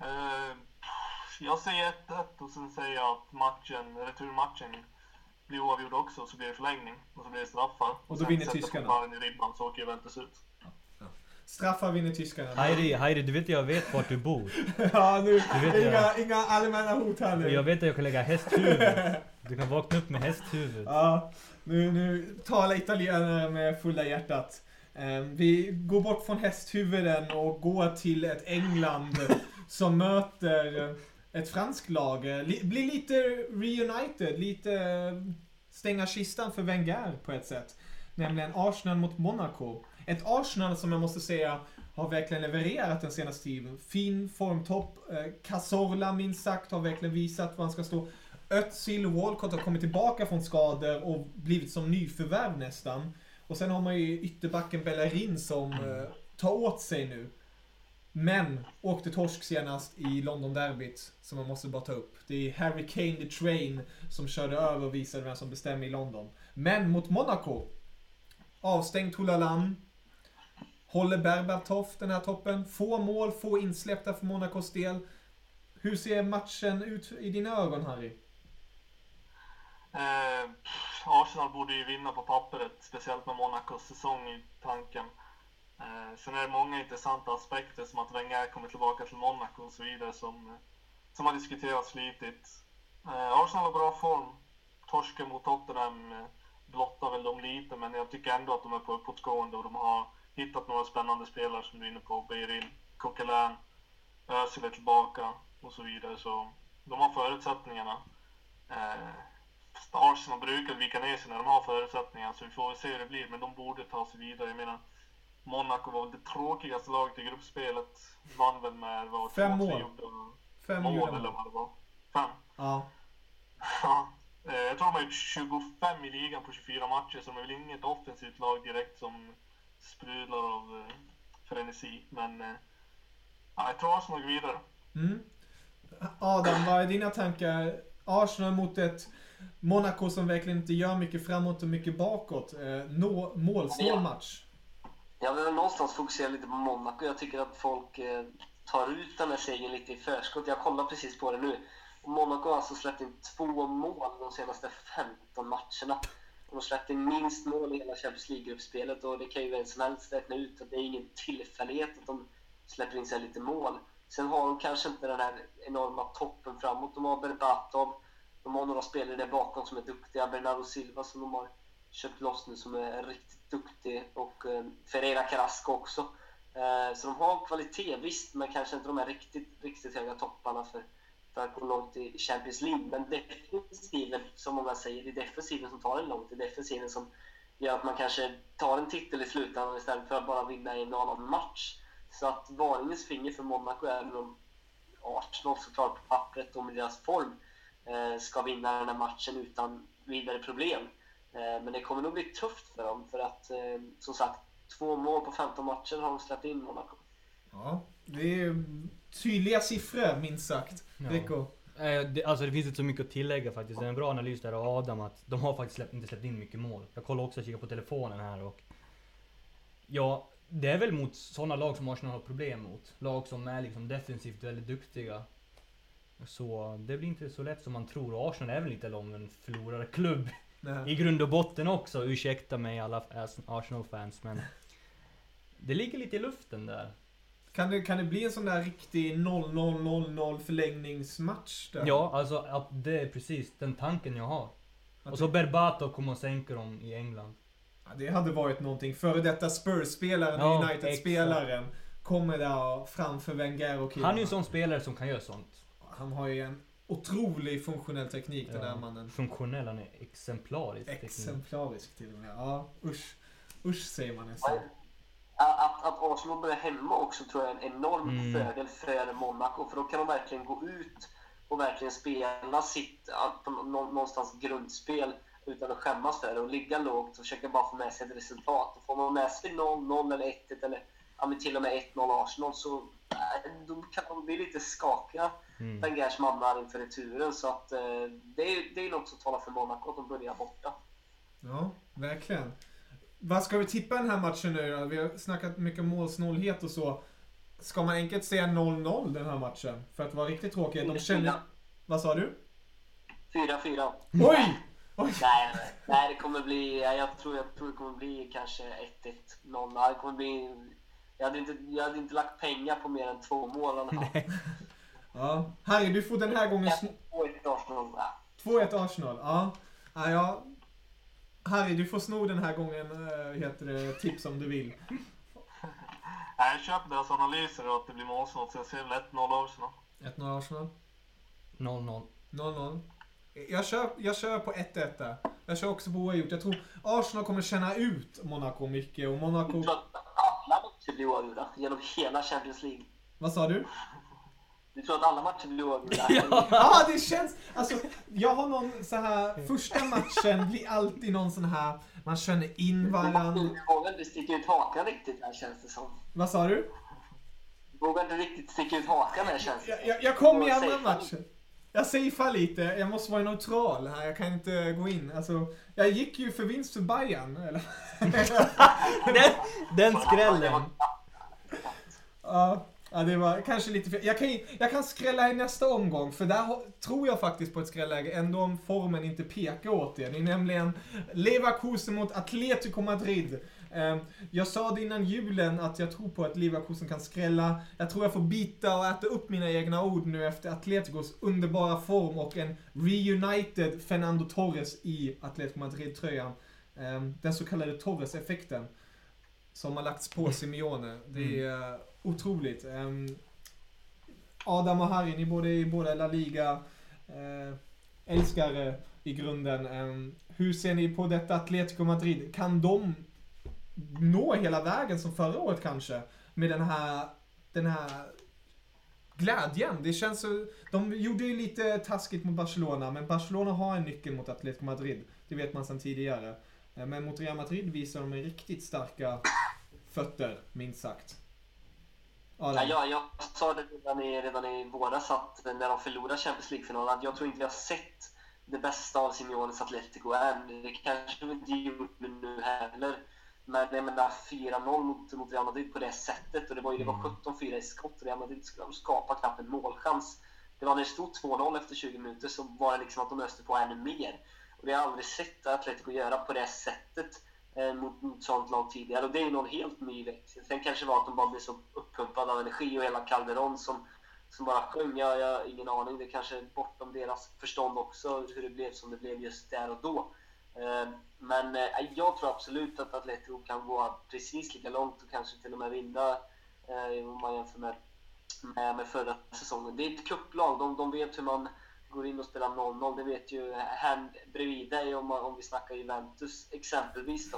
S4: Eh, jag säger 1-1 och sen säger jag att matchen, returmatchen blir oavgjord också, så blir det förlängning. Och så blir det straffar.
S1: då
S4: sen
S1: vinner
S4: sätter
S1: tyskarna.
S4: Pomparen i ribban så åker Juventus ut.
S1: Straffar vinner tyskarna.
S2: Heidi, Heidi, du vet jag vet vart du bor. [LAUGHS]
S1: Ja, nu. Inga,
S2: jag.
S1: inga allmänna hot här nu.
S2: Jag vet att jag kan lägga hästhuvud. Du kan vakna upp med hästhuvud.
S1: Ja, nu, nu talar italienare med fulla hjärtat. Ehm, vi går bort från hästhuvuden och går till ett England [LAUGHS] som möter ett franskt lag. Li, blir lite reunited, lite eh, stänga kistan för Wenger på ett sätt. Nämligen Arsenal mot Monaco. Ett Arsenal som jag måste säga har verkligen levererat den senaste tiden. Fin formtopp. Eh, Cazorla minst sagt har verkligen visat var han ska stå. Özil och Walcott har kommit tillbaka från skador och blivit som nyförvärv nästan. Och sen har man ju ytterbacken Bellerin som eh, tar åt sig nu. Men åkte torsk senast i London-derbyt, som man måste bara ta upp. Det är Harry Kane the Train som körde över och visade vem som bestämmer i London. Men mot Monaco, avstängd Toulalan håller Berbatov den här toppen, få mål, få insläppta för Monacos del. Hur ser matchen ut i dina ögon, Harry?
S4: Eh, Arsenal borde ju vinna på pappret, speciellt med Monacos säsong i tanken. Eh, sen är det många intressanta aspekter som att Wenger kommer tillbaka till Monaco och så vidare som, eh, som har diskuterats flitigt. Eh, Arsenal har bra form. Torsken mot Tottenham eh, blottar väl dem lite, men jag tycker ändå att de är på uppåtgående och de har hittat några spännande spelare som du är inne på. Beiril, Coquelin, Özil är tillbaka och så vidare. Så de har förutsättningarna. Eh, Arsenal brukar vika ner sig när de har förutsättningar, så vi får väl se hur det blir. Men de borde ta sig vidare. Jag menar, Monaco var väl det tråkigaste laget i gruppspelet. Vann väl med vad,
S1: Fem
S4: två,
S1: mål. Fem
S4: mål eller vad det var. Fem.
S1: Ja. [LAUGHS]
S4: Ja. Eh, Jag tror de har gjort 25 i ligan på 24 matcher, så de är väl inget offensivt lag direkt som sprudlar av eh, frenesi. Men eh, ja, jag tror Arsenal går vidare.
S1: Mm. Adam, vad är dina tankar? Arsenal mot ett Monaco som verkligen inte gör mycket framåt och mycket bakåt. Eh, nå, målsnål match.
S3: Jag vill någonstans fokusera lite på Monaco. Jag tycker att folk eh, tar ut den här segern lite i förskott. Jag kollar precis på det nu. Monaco har alltså släppt in två mål de senaste 15 matcherna. De de släppte in minst mål i hela Champions League-gruppspelet och det kan ju vem som helst räkna ut att det är ingen tillfällighet att de släpper in sig lite mål. Sen har de kanske inte den här enorma toppen framåt. De har Berbatov, de har några spelare där bakom som är duktiga. Bernardo Silva som de har köpt loss nu som är riktigt duktig och eh, Ferreira Carrasco också. Eh, så de har kvalitet, visst, men kanske inte de här riktigt, riktigt höga topparna för, för att gå långt i Champions League. Men defensiven, som många säger, det är defensiven som tar en långt. Det är defensiven som gör att man kanske tar en titel i slutändan istället för att bara vinna en annan match. Så att varningens finger för Monaco även om Arsenal såklart på pappret och med deras form eh, ska vinna den här matchen utan vidare problem. Eh, Men det kommer nog bli tufft för dem för att eh, som sagt två mål på 15 matcher har de släppt in Monaco.
S1: Ja, det är tydliga siffror minst sagt.
S2: Ja.
S1: Rico.
S2: Eh, det, alltså det finns inte så mycket att tillägga faktiskt. Det är en bra analys där av Adam att de har faktiskt släppt, inte släppt in mycket mål. Jag kollar också och kikar på telefonen här och... Ja, det är väl mot sådana lag som Arsenal har problem mot. Lag som är liksom defensivt väldigt duktiga. Så det blir inte så lätt som man tror. Och Arsenal är väl inte någon en förlorarklubb [LAUGHS] i grund och botten också. Ursäkta mig alla Arsenal-fans men... Det ligger lite i luften där.
S1: Kan det, kan det bli en sån där riktig 0-0-0-0 förlängningsmatch där?
S2: Ja, alltså att det är precis den tanken jag har.
S1: Att
S2: Och så Berbatov kommer och sänker dem i England.
S1: Ja, Det hade varit någonting. Före detta Spurs-spelaren
S2: Ja,
S1: United-spelaren kommer där framför Wenger och killarna.
S2: Han är ju en sån spelare som kan göra sånt.
S1: Han har ju en otrolig funktionell teknik den där mannen.
S2: Funktionell, han är exemplarisk. teknik.
S1: Exemplarisk till och med. Ja, usch. Usch säger man nästan.
S3: Att, att Arsenal börjar hemma också tror jag är en enorm
S2: Mm.
S3: fördel för Monaco för då kan de verkligen gå ut och verkligen spela sitt någonstans grundspel utan att skämmas för det och ligga lågt och försöka bara få med sig ett resultat. Och får man med sig 0-0 eller 1-1 eller ja, men till och med 1-0 Arsenal så äh, då kan de bli lite skakiga,
S2: Mm.
S3: Wengers mannar inför returen. Så att, eh, det, är, det är något som talar för Monaco att de börjar borta.
S1: Ja, verkligen. Vad ska vi tippa den här matchen nu då? Vi har snackat mycket om målsnålhet och så. Ska man enkelt säga 0-0 den här matchen? För att vara riktigt tråkig. De känner... Vad sa du?
S3: 4-4.
S1: Oj! Oj! [LAUGHS]
S3: Nej, nej, det kommer bli... ja, Jag tror, jag tror det kommer bli kanske 1-1. Någon, det kommer bli... Jag hade, inte, jag hade inte lagt pengar på mer än två mål. i.
S1: Ja. Harry, du får den här gången... sn-
S3: 2-1 Arsenal. Ja.
S1: 2-1 Arsenal. Ja, ja. Harry, du får sno den här gången, äh, heter det, tips om du vill.
S4: Nej, jag köper deras analyser och att det blir målsnålt, så jag ser väl 1-0 Arsenal.
S1: 1-0 Arsenal.
S2: 0-0.
S1: 0-0. Jag kör, jag kör på 1-1 där. Jag kör också på oavgjort. Jag tror Arsenal kommer känna ut Monaco mycket och Monaco...
S3: Jag tror att alla matcher blir oavgjorda genom hela Champions League.
S1: Vad sa du?
S3: Du tror att alla matcher blir oavgjorda? [LAUGHS]
S1: Ja, ah, det känns... Alltså, jag har någon så här... Första matchen blir alltid någon sån här... Man känner in varann.
S3: Du vågar inte sticka ut hakan riktigt här känns det som.
S1: Vad sa du?
S3: Du vågar inte riktigt sticka ut hakan här känns det
S1: Jag, jag, jag kom i andra matchen. Jag safear lite. Jag måste vara neutral här. Jag kan inte gå in. Alltså, jag gick ju för vinst för Bayern. Eller? [LAUGHS]
S2: Den, den skrällen!
S1: Ja, ja, det var kanske lite fel. Jag kan, jag kan skrälla i nästa omgång, för där tror jag faktiskt på ett skrälläge, ändå om formen inte pekar åt det. Det är nämligen Leverkusen mot Atletico Madrid. Eh, Jag sa det innan julen att jag tror på att Leverkusen kan skrälla. Jag tror jag får bita och äta upp mina egna ord nu efter Atleticos underbara form och en reunited Fernando Torres i Atletico Madrid-tröjan. Eh, Den så kallade Torres-effekten som har lagts på Simeone. Det är otroligt. Ehm, Adam och Harry, ni båda är båda La Liga eh, älskare i grunden. Ehm, hur ser ni på detta Atletico Madrid? Kan de nå hela vägen som förra året kanske. Med den här, den här glädjen. Det känns så, de gjorde ju lite taskigt mot Barcelona, men Barcelona har en nyckel mot Atletico Madrid. Det vet man sedan tidigare. Eh, men mot Real Madrid visar de riktigt starka fötter, minst sagt.
S3: Ja, jag, jag sa det redan i, redan i våras att när de förlorade Champions League-finalen att jag tror inte vi har sett det bästa av Simeones Atletico än. Det kanske vi inte gjort nu heller. Men jag menar 4-0 mot, mot Real Madrid på det sättet och det var ju det var 17-4 i skott. Real Madrid skulle skapa knappt en målchans. Det var när det stod 2-0 efter 20 minuter så var det liksom att de öste på ännu mer. Och det har jag aldrig sett Atletico göra på det sättet Eh, mot, mot sånt lag tidigare. Och det är ju någon helt ny växel. Sen kanske det var att de bara blev så uppumpade av energi och hela Calderon som, som bara sjöng. Jag, jag har ingen aning. Det kanske är bortom deras förstånd också hur det blev som det blev just där och då. Eh, men eh, jag tror absolut att Atletico kan gå precis lika långt och kanske till och med vinna om man jämför med, med, med förra säsongen. Det är ett kupplag. De, de vet hur man går in och spelar 0-0. Det vet ju här bredvid dig om, om vi snackar Juventus exempelvis. Då.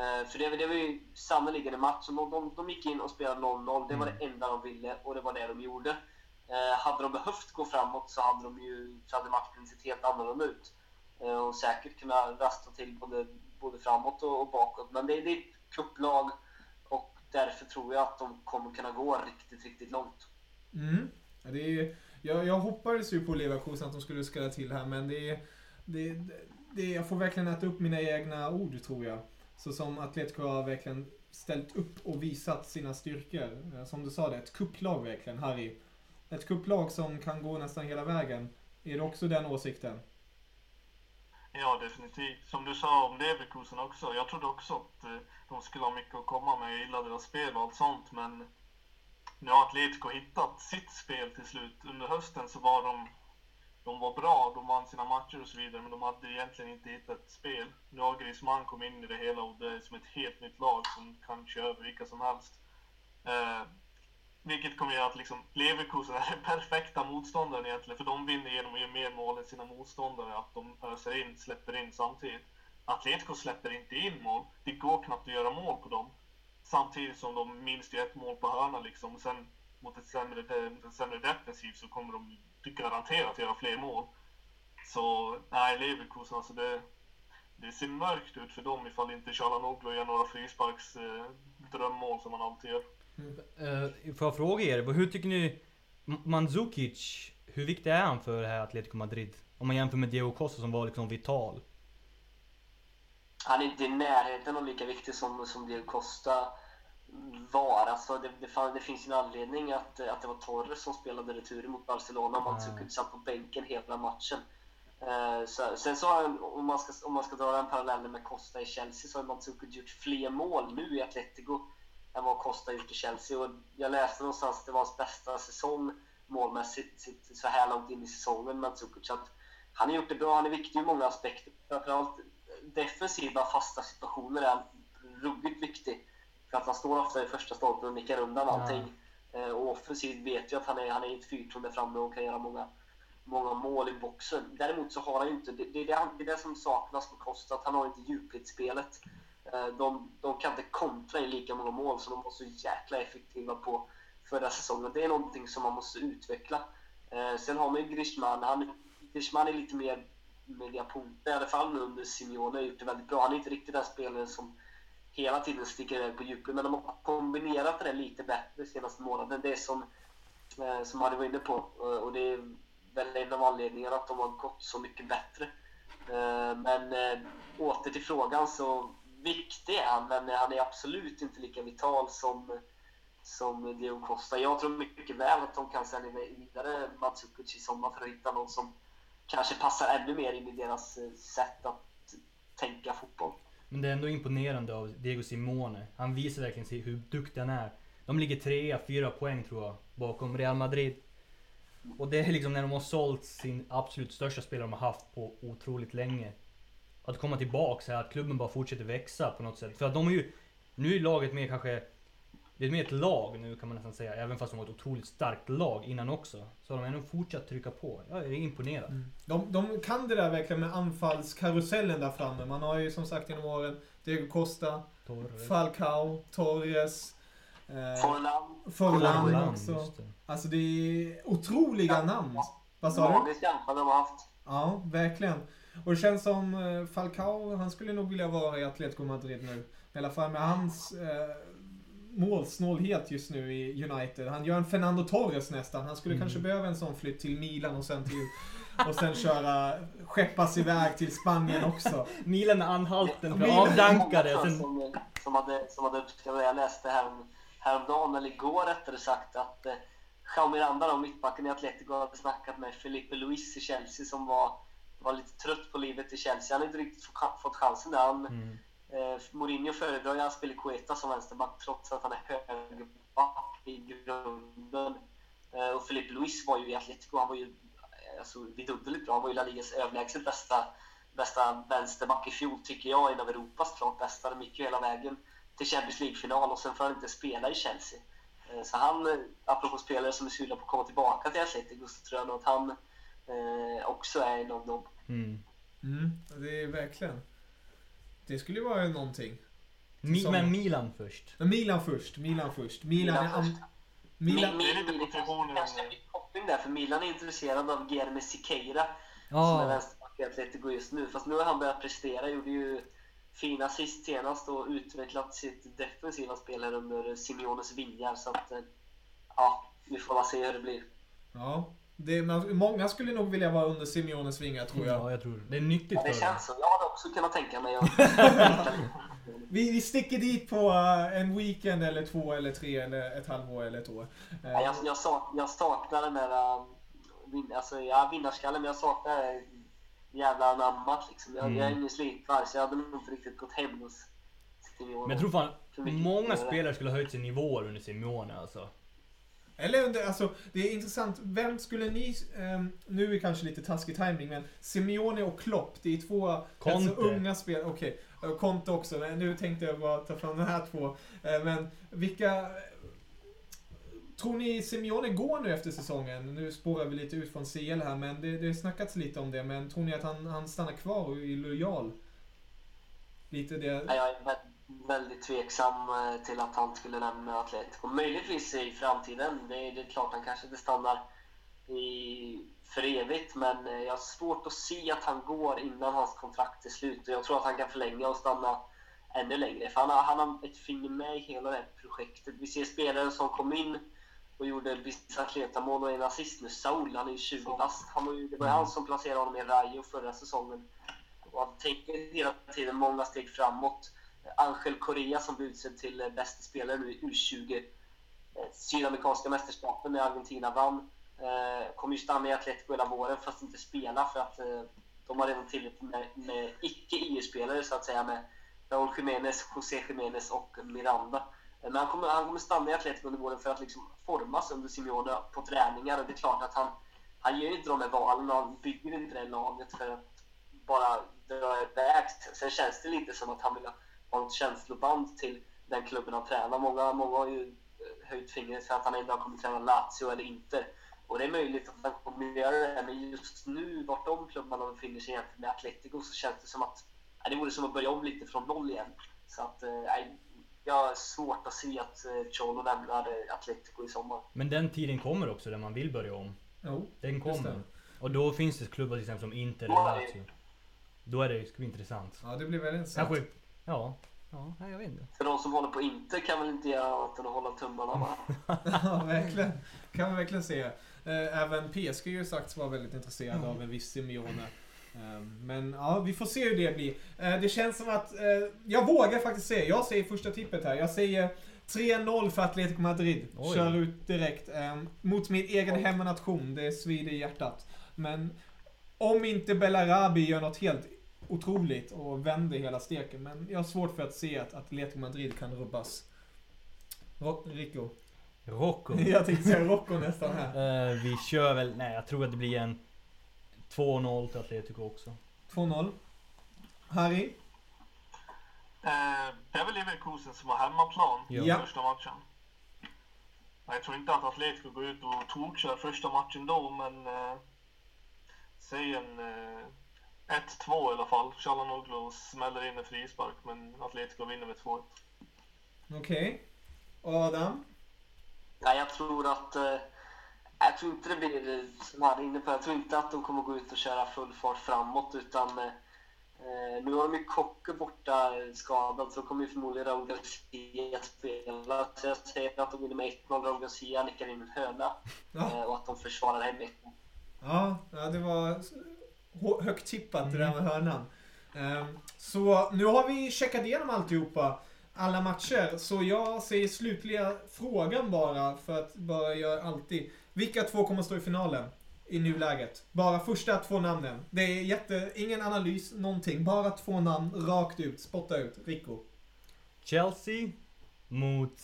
S3: Eh, För det, det var ju sannerligen en match. som De, de, de gick in och spelade 0-0. Det var det enda de ville och det var det de gjorde. Eh, hade de behövt gå framåt så hade, de ju, så hade matchen sett helt annorlunda ut. Eh, och säkert kunna rasta till både, både framåt och, och bakåt. Men det, det är ett kupplag och därför tror jag att de kommer kunna gå riktigt, riktigt långt.
S1: Mm. Det är, jag, jag hoppades ju på Leverkusen att de skulle skrälla till här, men det är, det, det, jag får verkligen äta upp mina egna ord, tror jag. Så som Atletico har verkligen ställt upp och visat sina styrkor. Eh, som du sa, det är ett kupplag verkligen, Harry. Ett kupplag som kan gå nästan hela vägen. Är det också den åsikten?
S4: Ja, definitivt. Som du sa om Leverkusen också. Jag trodde också att eh, de skulle ha mycket att komma med. Jag gillade deras spel och allt sånt, men nu har Atletico hittat sitt spel till slut. Under hösten så var de, de var bra, de vann sina matcher och så vidare, men de hade egentligen inte hittat ett spel. Nu har Griezmann kommit in i det hela och det är som ett helt nytt lag som kan köra över vilka som helst. Eh, vilket kommer göra att liksom Leverkusen är den perfekta motståndaren egentligen, för de vinner genom att göra mer mål än sina motståndare, att de öser in, släpper in samtidigt. Atletico släpper inte in mål, det går knappt att göra mål på dem. Samtidigt som de minst gör ett mål på hörna liksom, sen mot ett sämre, en sämre defensiv så kommer de garanterat göra fler mål. Så nej, Leverkusen alltså det, det ser mörkt ut för dem ifall inte Chalanoglu gör några frisparks eh, drömmål som han alltid gör.
S2: Uh, får jag fråga er, hur tycker ni Mandzukic, hur viktig är han för det här Atletico Madrid? Om man jämför med Diego Costa som var liksom vital.
S3: Han är inte i närheten av lika viktig som, som Diego Costa var. Alltså det, det, fann, det finns en anledning att, att det var Torres som spelade returen mot Barcelona och Mandzukic satt på bänken hela matchen. Eh, så, sen så har han, om man, ska, om man ska dra en parallell med Costa i Chelsea så har Mandzukic gjort fler mål nu i Atletico än vad Costa gjort i Chelsea. Och jag läste någonstans att det var hans bästa säsong målmässigt sitt- så här långt in i säsongen, Mandzukic. Han har gjort det bra, han är viktig i många aspekter. Framförallt defensiva fasta situationer är han ruggigt viktig. För att han står ofta i första stolpen och nickar undan allting. Eh, Och offensivt vet jag att han är, han är ett fyrtorn där framme och kan göra många, många mål i boxen. Däremot så har han ju inte, det, det, är det, det som saknas med Costa, att han har inte djupledsspelet. Eh, De, de kan inte kontra in lika många mål som de var så jäkla effektiva på förra säsongen. Det är någonting som man måste utveckla. Eh, Sen har man ju Griezmann. Han, Griezmann är lite mer mediapunta, i alla fall nu under Simeone, har gjort det väldigt bra. Han är inte riktigt den spelaren som hela tiden sticker iväg på djupet, men de har kombinerat det där lite bättre senaste månaden. Det är som, eh, som Harry var inne på, eh, och det är väl en av anledningarna att de har gått så mycket bättre. Eh, men åter till frågan så viktig är han, men han är absolut inte lika vital som, som Diego Costa. Jag tror mycket väl att de kan sälja vidare Matsukic i sommar för att hitta någon som kanske passar ännu mer in i deras eh, sätt att tänka fotboll.
S2: Men det är ändå imponerande av Diego Simone. Han visar verkligen sig hur duktig han är. De ligger trea, fyra poäng tror jag, bakom Real Madrid. Och det är liksom när de har sålt sin absolut största spelare de har haft på otroligt länge. Att komma tillbaks här, att klubben bara fortsätter växa på något sätt. För att de är ju... Nu är laget mer kanske... Det är mer ett lag nu kan man nästan säga. Även fast de var ett otroligt starkt lag innan också. Så har de ändå fortsatt trycka på. Jag är imponerad.
S1: De, de kan det där verkligen med anfallskarusellen där framme. Man har ju som sagt genom åren Diego Costa,
S2: Torres.
S1: Falcao, Torres. Eh,
S3: Forlan.
S1: Forlan också.
S2: det.
S1: Alltså det är otroliga namn. Vad sa du?
S3: Magisk jämför de har haft.
S1: Ja, verkligen. Och det känns som eh, Falcao, han skulle nog vilja vara i Atletico Madrid nu. I alla fall med hans eh, målsnålhet just nu i United. Han gör en Fernando Torres nästan. Han skulle
S2: Mm.
S1: kanske behöva en sån flytt till Milan och sen till och sen köra, skeppas iväg till Spanien också.
S2: Milan är anhalten för avdankade. Sen,
S3: som, som, hade, som hade uppskattat. Jag läste härom, häromdagen, eller igår rättare sagt, att eh, Jao Miranda, då, mittbacken i Atletico, hade snackat med Felipe Luis i Chelsea som var, var lite trött på livet i Chelsea. Han har inte riktigt fått- fått chansen där. Han,
S2: Mm.
S3: Eh, Mourinho föredrar ju Aspilicueta som vänsterback trots att han är högerback i grunden. Eh, och Felipe Luis var ju i Atletico, han var ju eh, alltså, vidunderligt bra. Han var ju La Ligas överlägset bästa bästa vänsterback i fjol tycker jag, en av Europas klart bästa. De gick ju hela vägen till Champions League-final och sen får han inte spela i Chelsea. Eh, Så han, apropå spelare som är sugna på att komma tillbaka till Atletico, så tror jag nog att han eh, också är en av dem.
S2: mm.
S1: Mm, det är verkligen. Det skulle ju vara någonting.
S2: Mi,
S1: Som-
S2: men Milan först.
S1: Men Milan först, Milan först. Milan.
S3: Milan först.
S1: Milan...
S4: På positionen.
S3: Kanske en koppling där, för Milan är intresserad av Guilherme Siqueira som är
S2: Ja,
S3: vänsterback i Atletico just nu. Fast nu har han börjat prestera, gjorde ju fina assist senast och utvecklat sitt defensiva spel här under Simeones vingar. Så att, eh, ja, vi får bara se hur det blir.
S1: Ja. Det, man, många skulle nog vilja vara under Simeones vingar tror jag.
S2: ja, jag tror det är nyttigt
S3: Ja, det
S2: för
S3: känns så. Jag hade också kunnat tänka mig att... [LAUGHS]
S1: Vi, vi sticker dit på eh, en weekend eller två eller tre eller ett halvår eller ett år.
S3: Ja, jag, jag, sak, jag saknar den där... Vin, alltså, jag vinnarskallen, men jag saknar jävla anammat liksom. Jag,
S2: Mm.
S3: jag är ingen slipare, så jag hade nog inte riktigt gått hem hos Simeone.
S2: Men jag tror fan
S3: För
S2: många
S3: spelare.
S2: spelare skulle ha höjt sin nivåer under Simeone alltså.
S1: Eller under, alltså, det är intressant. Vem skulle ni, ehm, nu är det kanske lite taskig timing men Simeone och Klopp, det är två
S2: Conte.
S1: Alltså, unga spelare. Okej, okay. Conte också, men nu tänkte jag bara ta fram de här två. Eh, men vilka... Tror ni Simeone går nu efter säsongen? Nu spårar vi lite ut från CL här, men det, det har snackats lite om det. Men tror ni att han, han stannar kvar och är lojal? Lite det...
S3: Ja, jag är väldigt tveksam eh, till att han skulle lämna Atletico. Möjligtvis i framtiden. Det är, det är klart han kanske inte stannar i, för evigt, men eh, jag har svårt att se att han går innan hans kontrakt är slut. Och jag tror att han kan förlänga och stanna ännu längre. För han har, han har ett finger med i hela det här projektet. Vi ser spelare som kom in och gjorde bicicletamål och en assist nu. Saul, han är ju 20 bast. Det var han som placerade honom i Rayo förra säsongen. Och han tänker hela tiden många steg framåt. Angel Correa som blev utsedd till bästa spelare nu i U20. Eh, sydamerikanska mästerskapen när Argentina vann. Eh, kommer ju stanna i Atletico hela våren fast inte spela för att eh, de har redan tillräckligt med, med icke-EU-spelare så att säga med Raúl Jiménez, José Jiménez och Miranda. Men han kommer, han kommer stanna i Atletico under våren för att liksom formas under Simeone på träningar och det är klart att han, han gör ju inte de här valen och han bygger inte det laget för att bara dra iväg. Sen känns det lite som att han vill ha något känsloband till den klubben han tränar. Många, många har ju eh, höjt fingret för att han en dag kommer träna Lazio eller Inter. Och det är möjligt att han kommer göra det, men just nu, vart de klubbarna befinner sig jämfört med Atletico, så känns det som att nej, det vore som att börja om lite från noll igen. Så att, eh, nej, jag har svårt att se att eh, Cholo lämnar eh, Atletico i sommar.
S2: Men den tiden kommer också där man vill börja om.
S1: Jo,
S2: Den kommer. Och då finns det klubbar till exempel som Inter
S3: Ja,
S2: eller Lazio. Då är det, det ska bli intressant.
S1: Ja, det blir väldigt intressant.
S2: Kanske, ja. Ja, jag vet inte.
S3: För de som håller på Inter kan väl inte göra annat än att hålla tummarna bara. [LAUGHS]
S1: Ja, verkligen. Kan man verkligen se. Eh, Även PSG har ju sagts vara väldigt intresserad av en viss Simeone. Eh, Men ja, vi får se hur det blir. Eh, Det känns som att, jag vågar faktiskt säga, jag säger första tippet här. Jag säger 3-0 för Atletico Madrid.
S2: Oj.
S1: Kör ut direkt. Mot min egen hemmanation, det svider i hjärtat. Men om inte Bellarabi gör något helt otroligt och vänder hela steken. Men jag har svårt för att se att Atletico Madrid kan rubbas. Ro- Rico.
S2: Rocco. [LAUGHS]
S1: Jag tänkte säga Rocco nästan här.
S2: Eh, vi kör väl, nej jag tror att det blir en 2-0 till Atletico också.
S1: 2-0. Harry?
S4: Eh, det är väl Leverkusen som har hemmaplan
S2: Ja.
S4: Första matchen. Jag tror inte att Atletico går ut och tokkör första matchen då, men eh, säg en eh, 1-2 i alla fall. Chalanoglu smäller in en frispark men Atletico vinner med 2-1.
S1: Okej. Adam?
S3: Nej, jag tror att... Eh, jag tror inte det blir, som han är inne på, jag tror inte att de kommer gå ut och köra full fart framåt utan eh, nu har de ju Kocke borta skadad så kommer ju förmodligen Raúl Garcia att spela. Så jag säger att de vinner med 1-0, Raúl Garcia nickar in en hörna
S1: Ja.
S3: eh, och att de försvarar hem 1
S1: Ja, ja det var högt tippat det där med hörnan. Ehm, Så nu har vi checkat igenom alltihopa, alla matcher. Så jag säger slutliga frågan bara, för att bara göra alltid. Vilka två kommer stå i finalen i nuläget? Bara första två namnen. Det är jätte, ingen analys, någonting. Bara två namn rakt ut, spotta ut. Rico.
S2: Chelsea mot...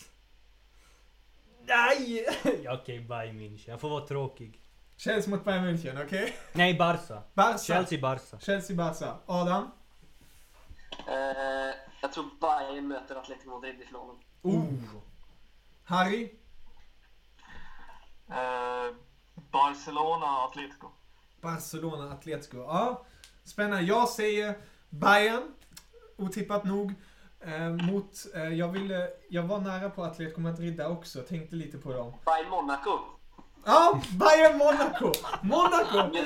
S2: Nej! [LAUGHS] Okej, Bayern München. Jag får vara tråkig.
S1: Chelsea mot Bayern München, okej?
S2: Nej, Barca.
S1: Barca.
S2: Chelsea-Barca.
S1: Chelsea-Barca. Adam?
S3: Eh, jag tror Bayern möter Atletico Madrid i finalen.
S1: Oh. Harry?
S4: Eh, Barcelona, Atletico.
S1: Barcelona, Atletico. Ja, spännande. Jag säger Bayern, otippat nog. Eh, mot, eh, jag ville, jag var nära på Atletico Madrid där också, tänkte lite på dem.
S3: Bayern Monaco.
S1: Ja, Bayern Monaco! Monaco!
S3: Med,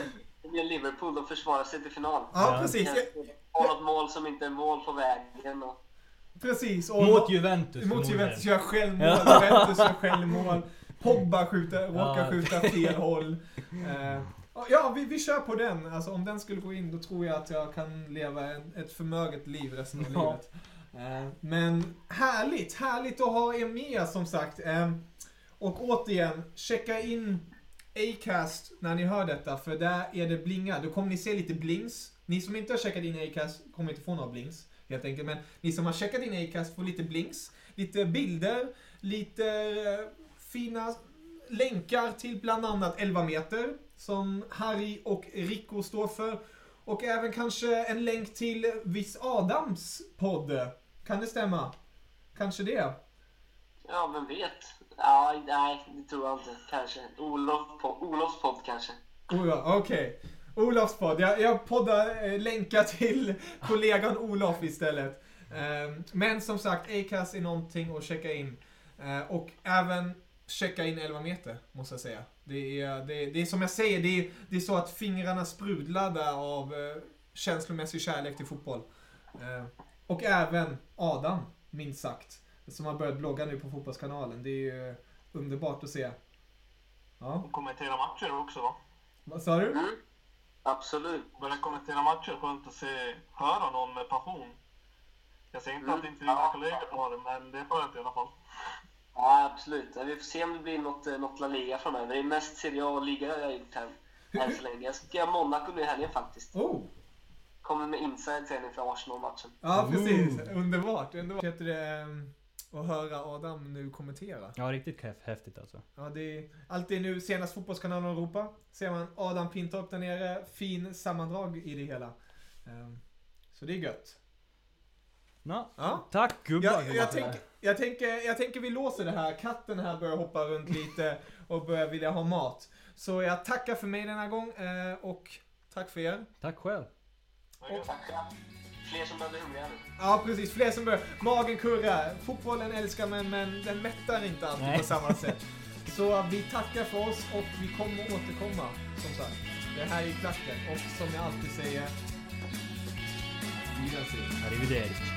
S3: med Liverpool, de försvarar sig till final.
S1: Ja, precis.
S3: Och något mål som inte är mål på vägen. Och...
S1: Precis. Och
S2: Mot Juventus
S1: Mot. Juventus gör självmål,
S2: Ja.
S1: Juventus gör självmål. Pogba skjuter, råkar
S2: Ja.
S1: skjuta fel håll. Eh, ja, vi, vi kör på den. Alltså om den skulle gå in då tror jag att jag kan leva en, ett förmöget liv resten av
S2: Ja.
S1: livet. Eh, men härligt, härligt att ha er med som sagt. Eh, och återigen, checka in Acast när ni hör detta, för där är det blinga. Då kommer ni se lite blings. Ni som inte har checkat in Acast kommer inte få några blings, helt enkelt. Men ni som har checkat in Acast får lite blings, lite bilder, lite eh, fina länkar till bland annat 11 meter, som Harry och Rico står för. Och även kanske en länk till Viss Adams podd. Kan det stämma? Kanske det?
S3: Ja, vem vet? Ja, nej, det tror jag inte. Kanske. Olof Olofs podd kanske.
S1: Oh ja, okej. Olofs podd. Jag, jag poddar eh, länkar till kollegan Olof istället. Eh, men som sagt, Acast är någonting att checka in. Eh, och även checka in 11 meter, måste jag säga. Det är, det, det är som jag säger, det är, det är så att fingrarna sprudlar där av eh, känslomässig kärlek till fotboll. Eh, och även Adam, minst sagt. Som har börjat blogga nu på Fotbollskanalen. Det är ju underbart att se. Ja,
S4: Och kommentera matcher också va?
S1: vad sa du?
S3: Mm. Absolut.
S4: Börja kommentera matcher, skönt att se, höra någon med passion. Jag säger inte
S3: Mm.
S4: att inte mina kollegor har det, men det är skönt i alla fall.
S3: Ja, absolut. Ja, Vi får se om det blir något, eh, något La Liga framöver. Det är mest Serie A och Liga jag har gjort här än så länge. Jag ska göra Monaco nu i helgen faktiskt.
S1: Oh!
S3: Kommer med inside sen inför Arsenal-matchen.
S1: Ja, precis. Underbart. Underbart. Heter det, att höra Adam nu kommentera.
S2: Ja, riktigt häf- häftigt alltså.
S1: Ja, det är alltid nu senast Fotbollskanalen Europa. Ser man Adam Pintorp där nere. Fin sammandrag i det hela. Ehm, Så det är gött.
S2: Nå,
S1: Ja.
S2: tack gubbar.
S1: Jag, jag, tänk, jag, tänker, jag tänker vi låser det här. Katten här börjar hoppa runt lite och börjar vilja ha mat. Så jag tackar för mig denna gång eh, och tack för er.
S2: Tack själv.
S3: Tackar. Fler som behöver hungriga nu.
S1: Ja, precis. Fler som börjar. Magen kurrar. Fotbollen älskar men, men den mättar inte alltid
S2: Nej.
S1: på samma sätt. Så vi tackar för oss och vi kommer återkomma, som sagt. Det här är klacken och som jag alltid säger... Wiedersehen.
S2: Arrivederci.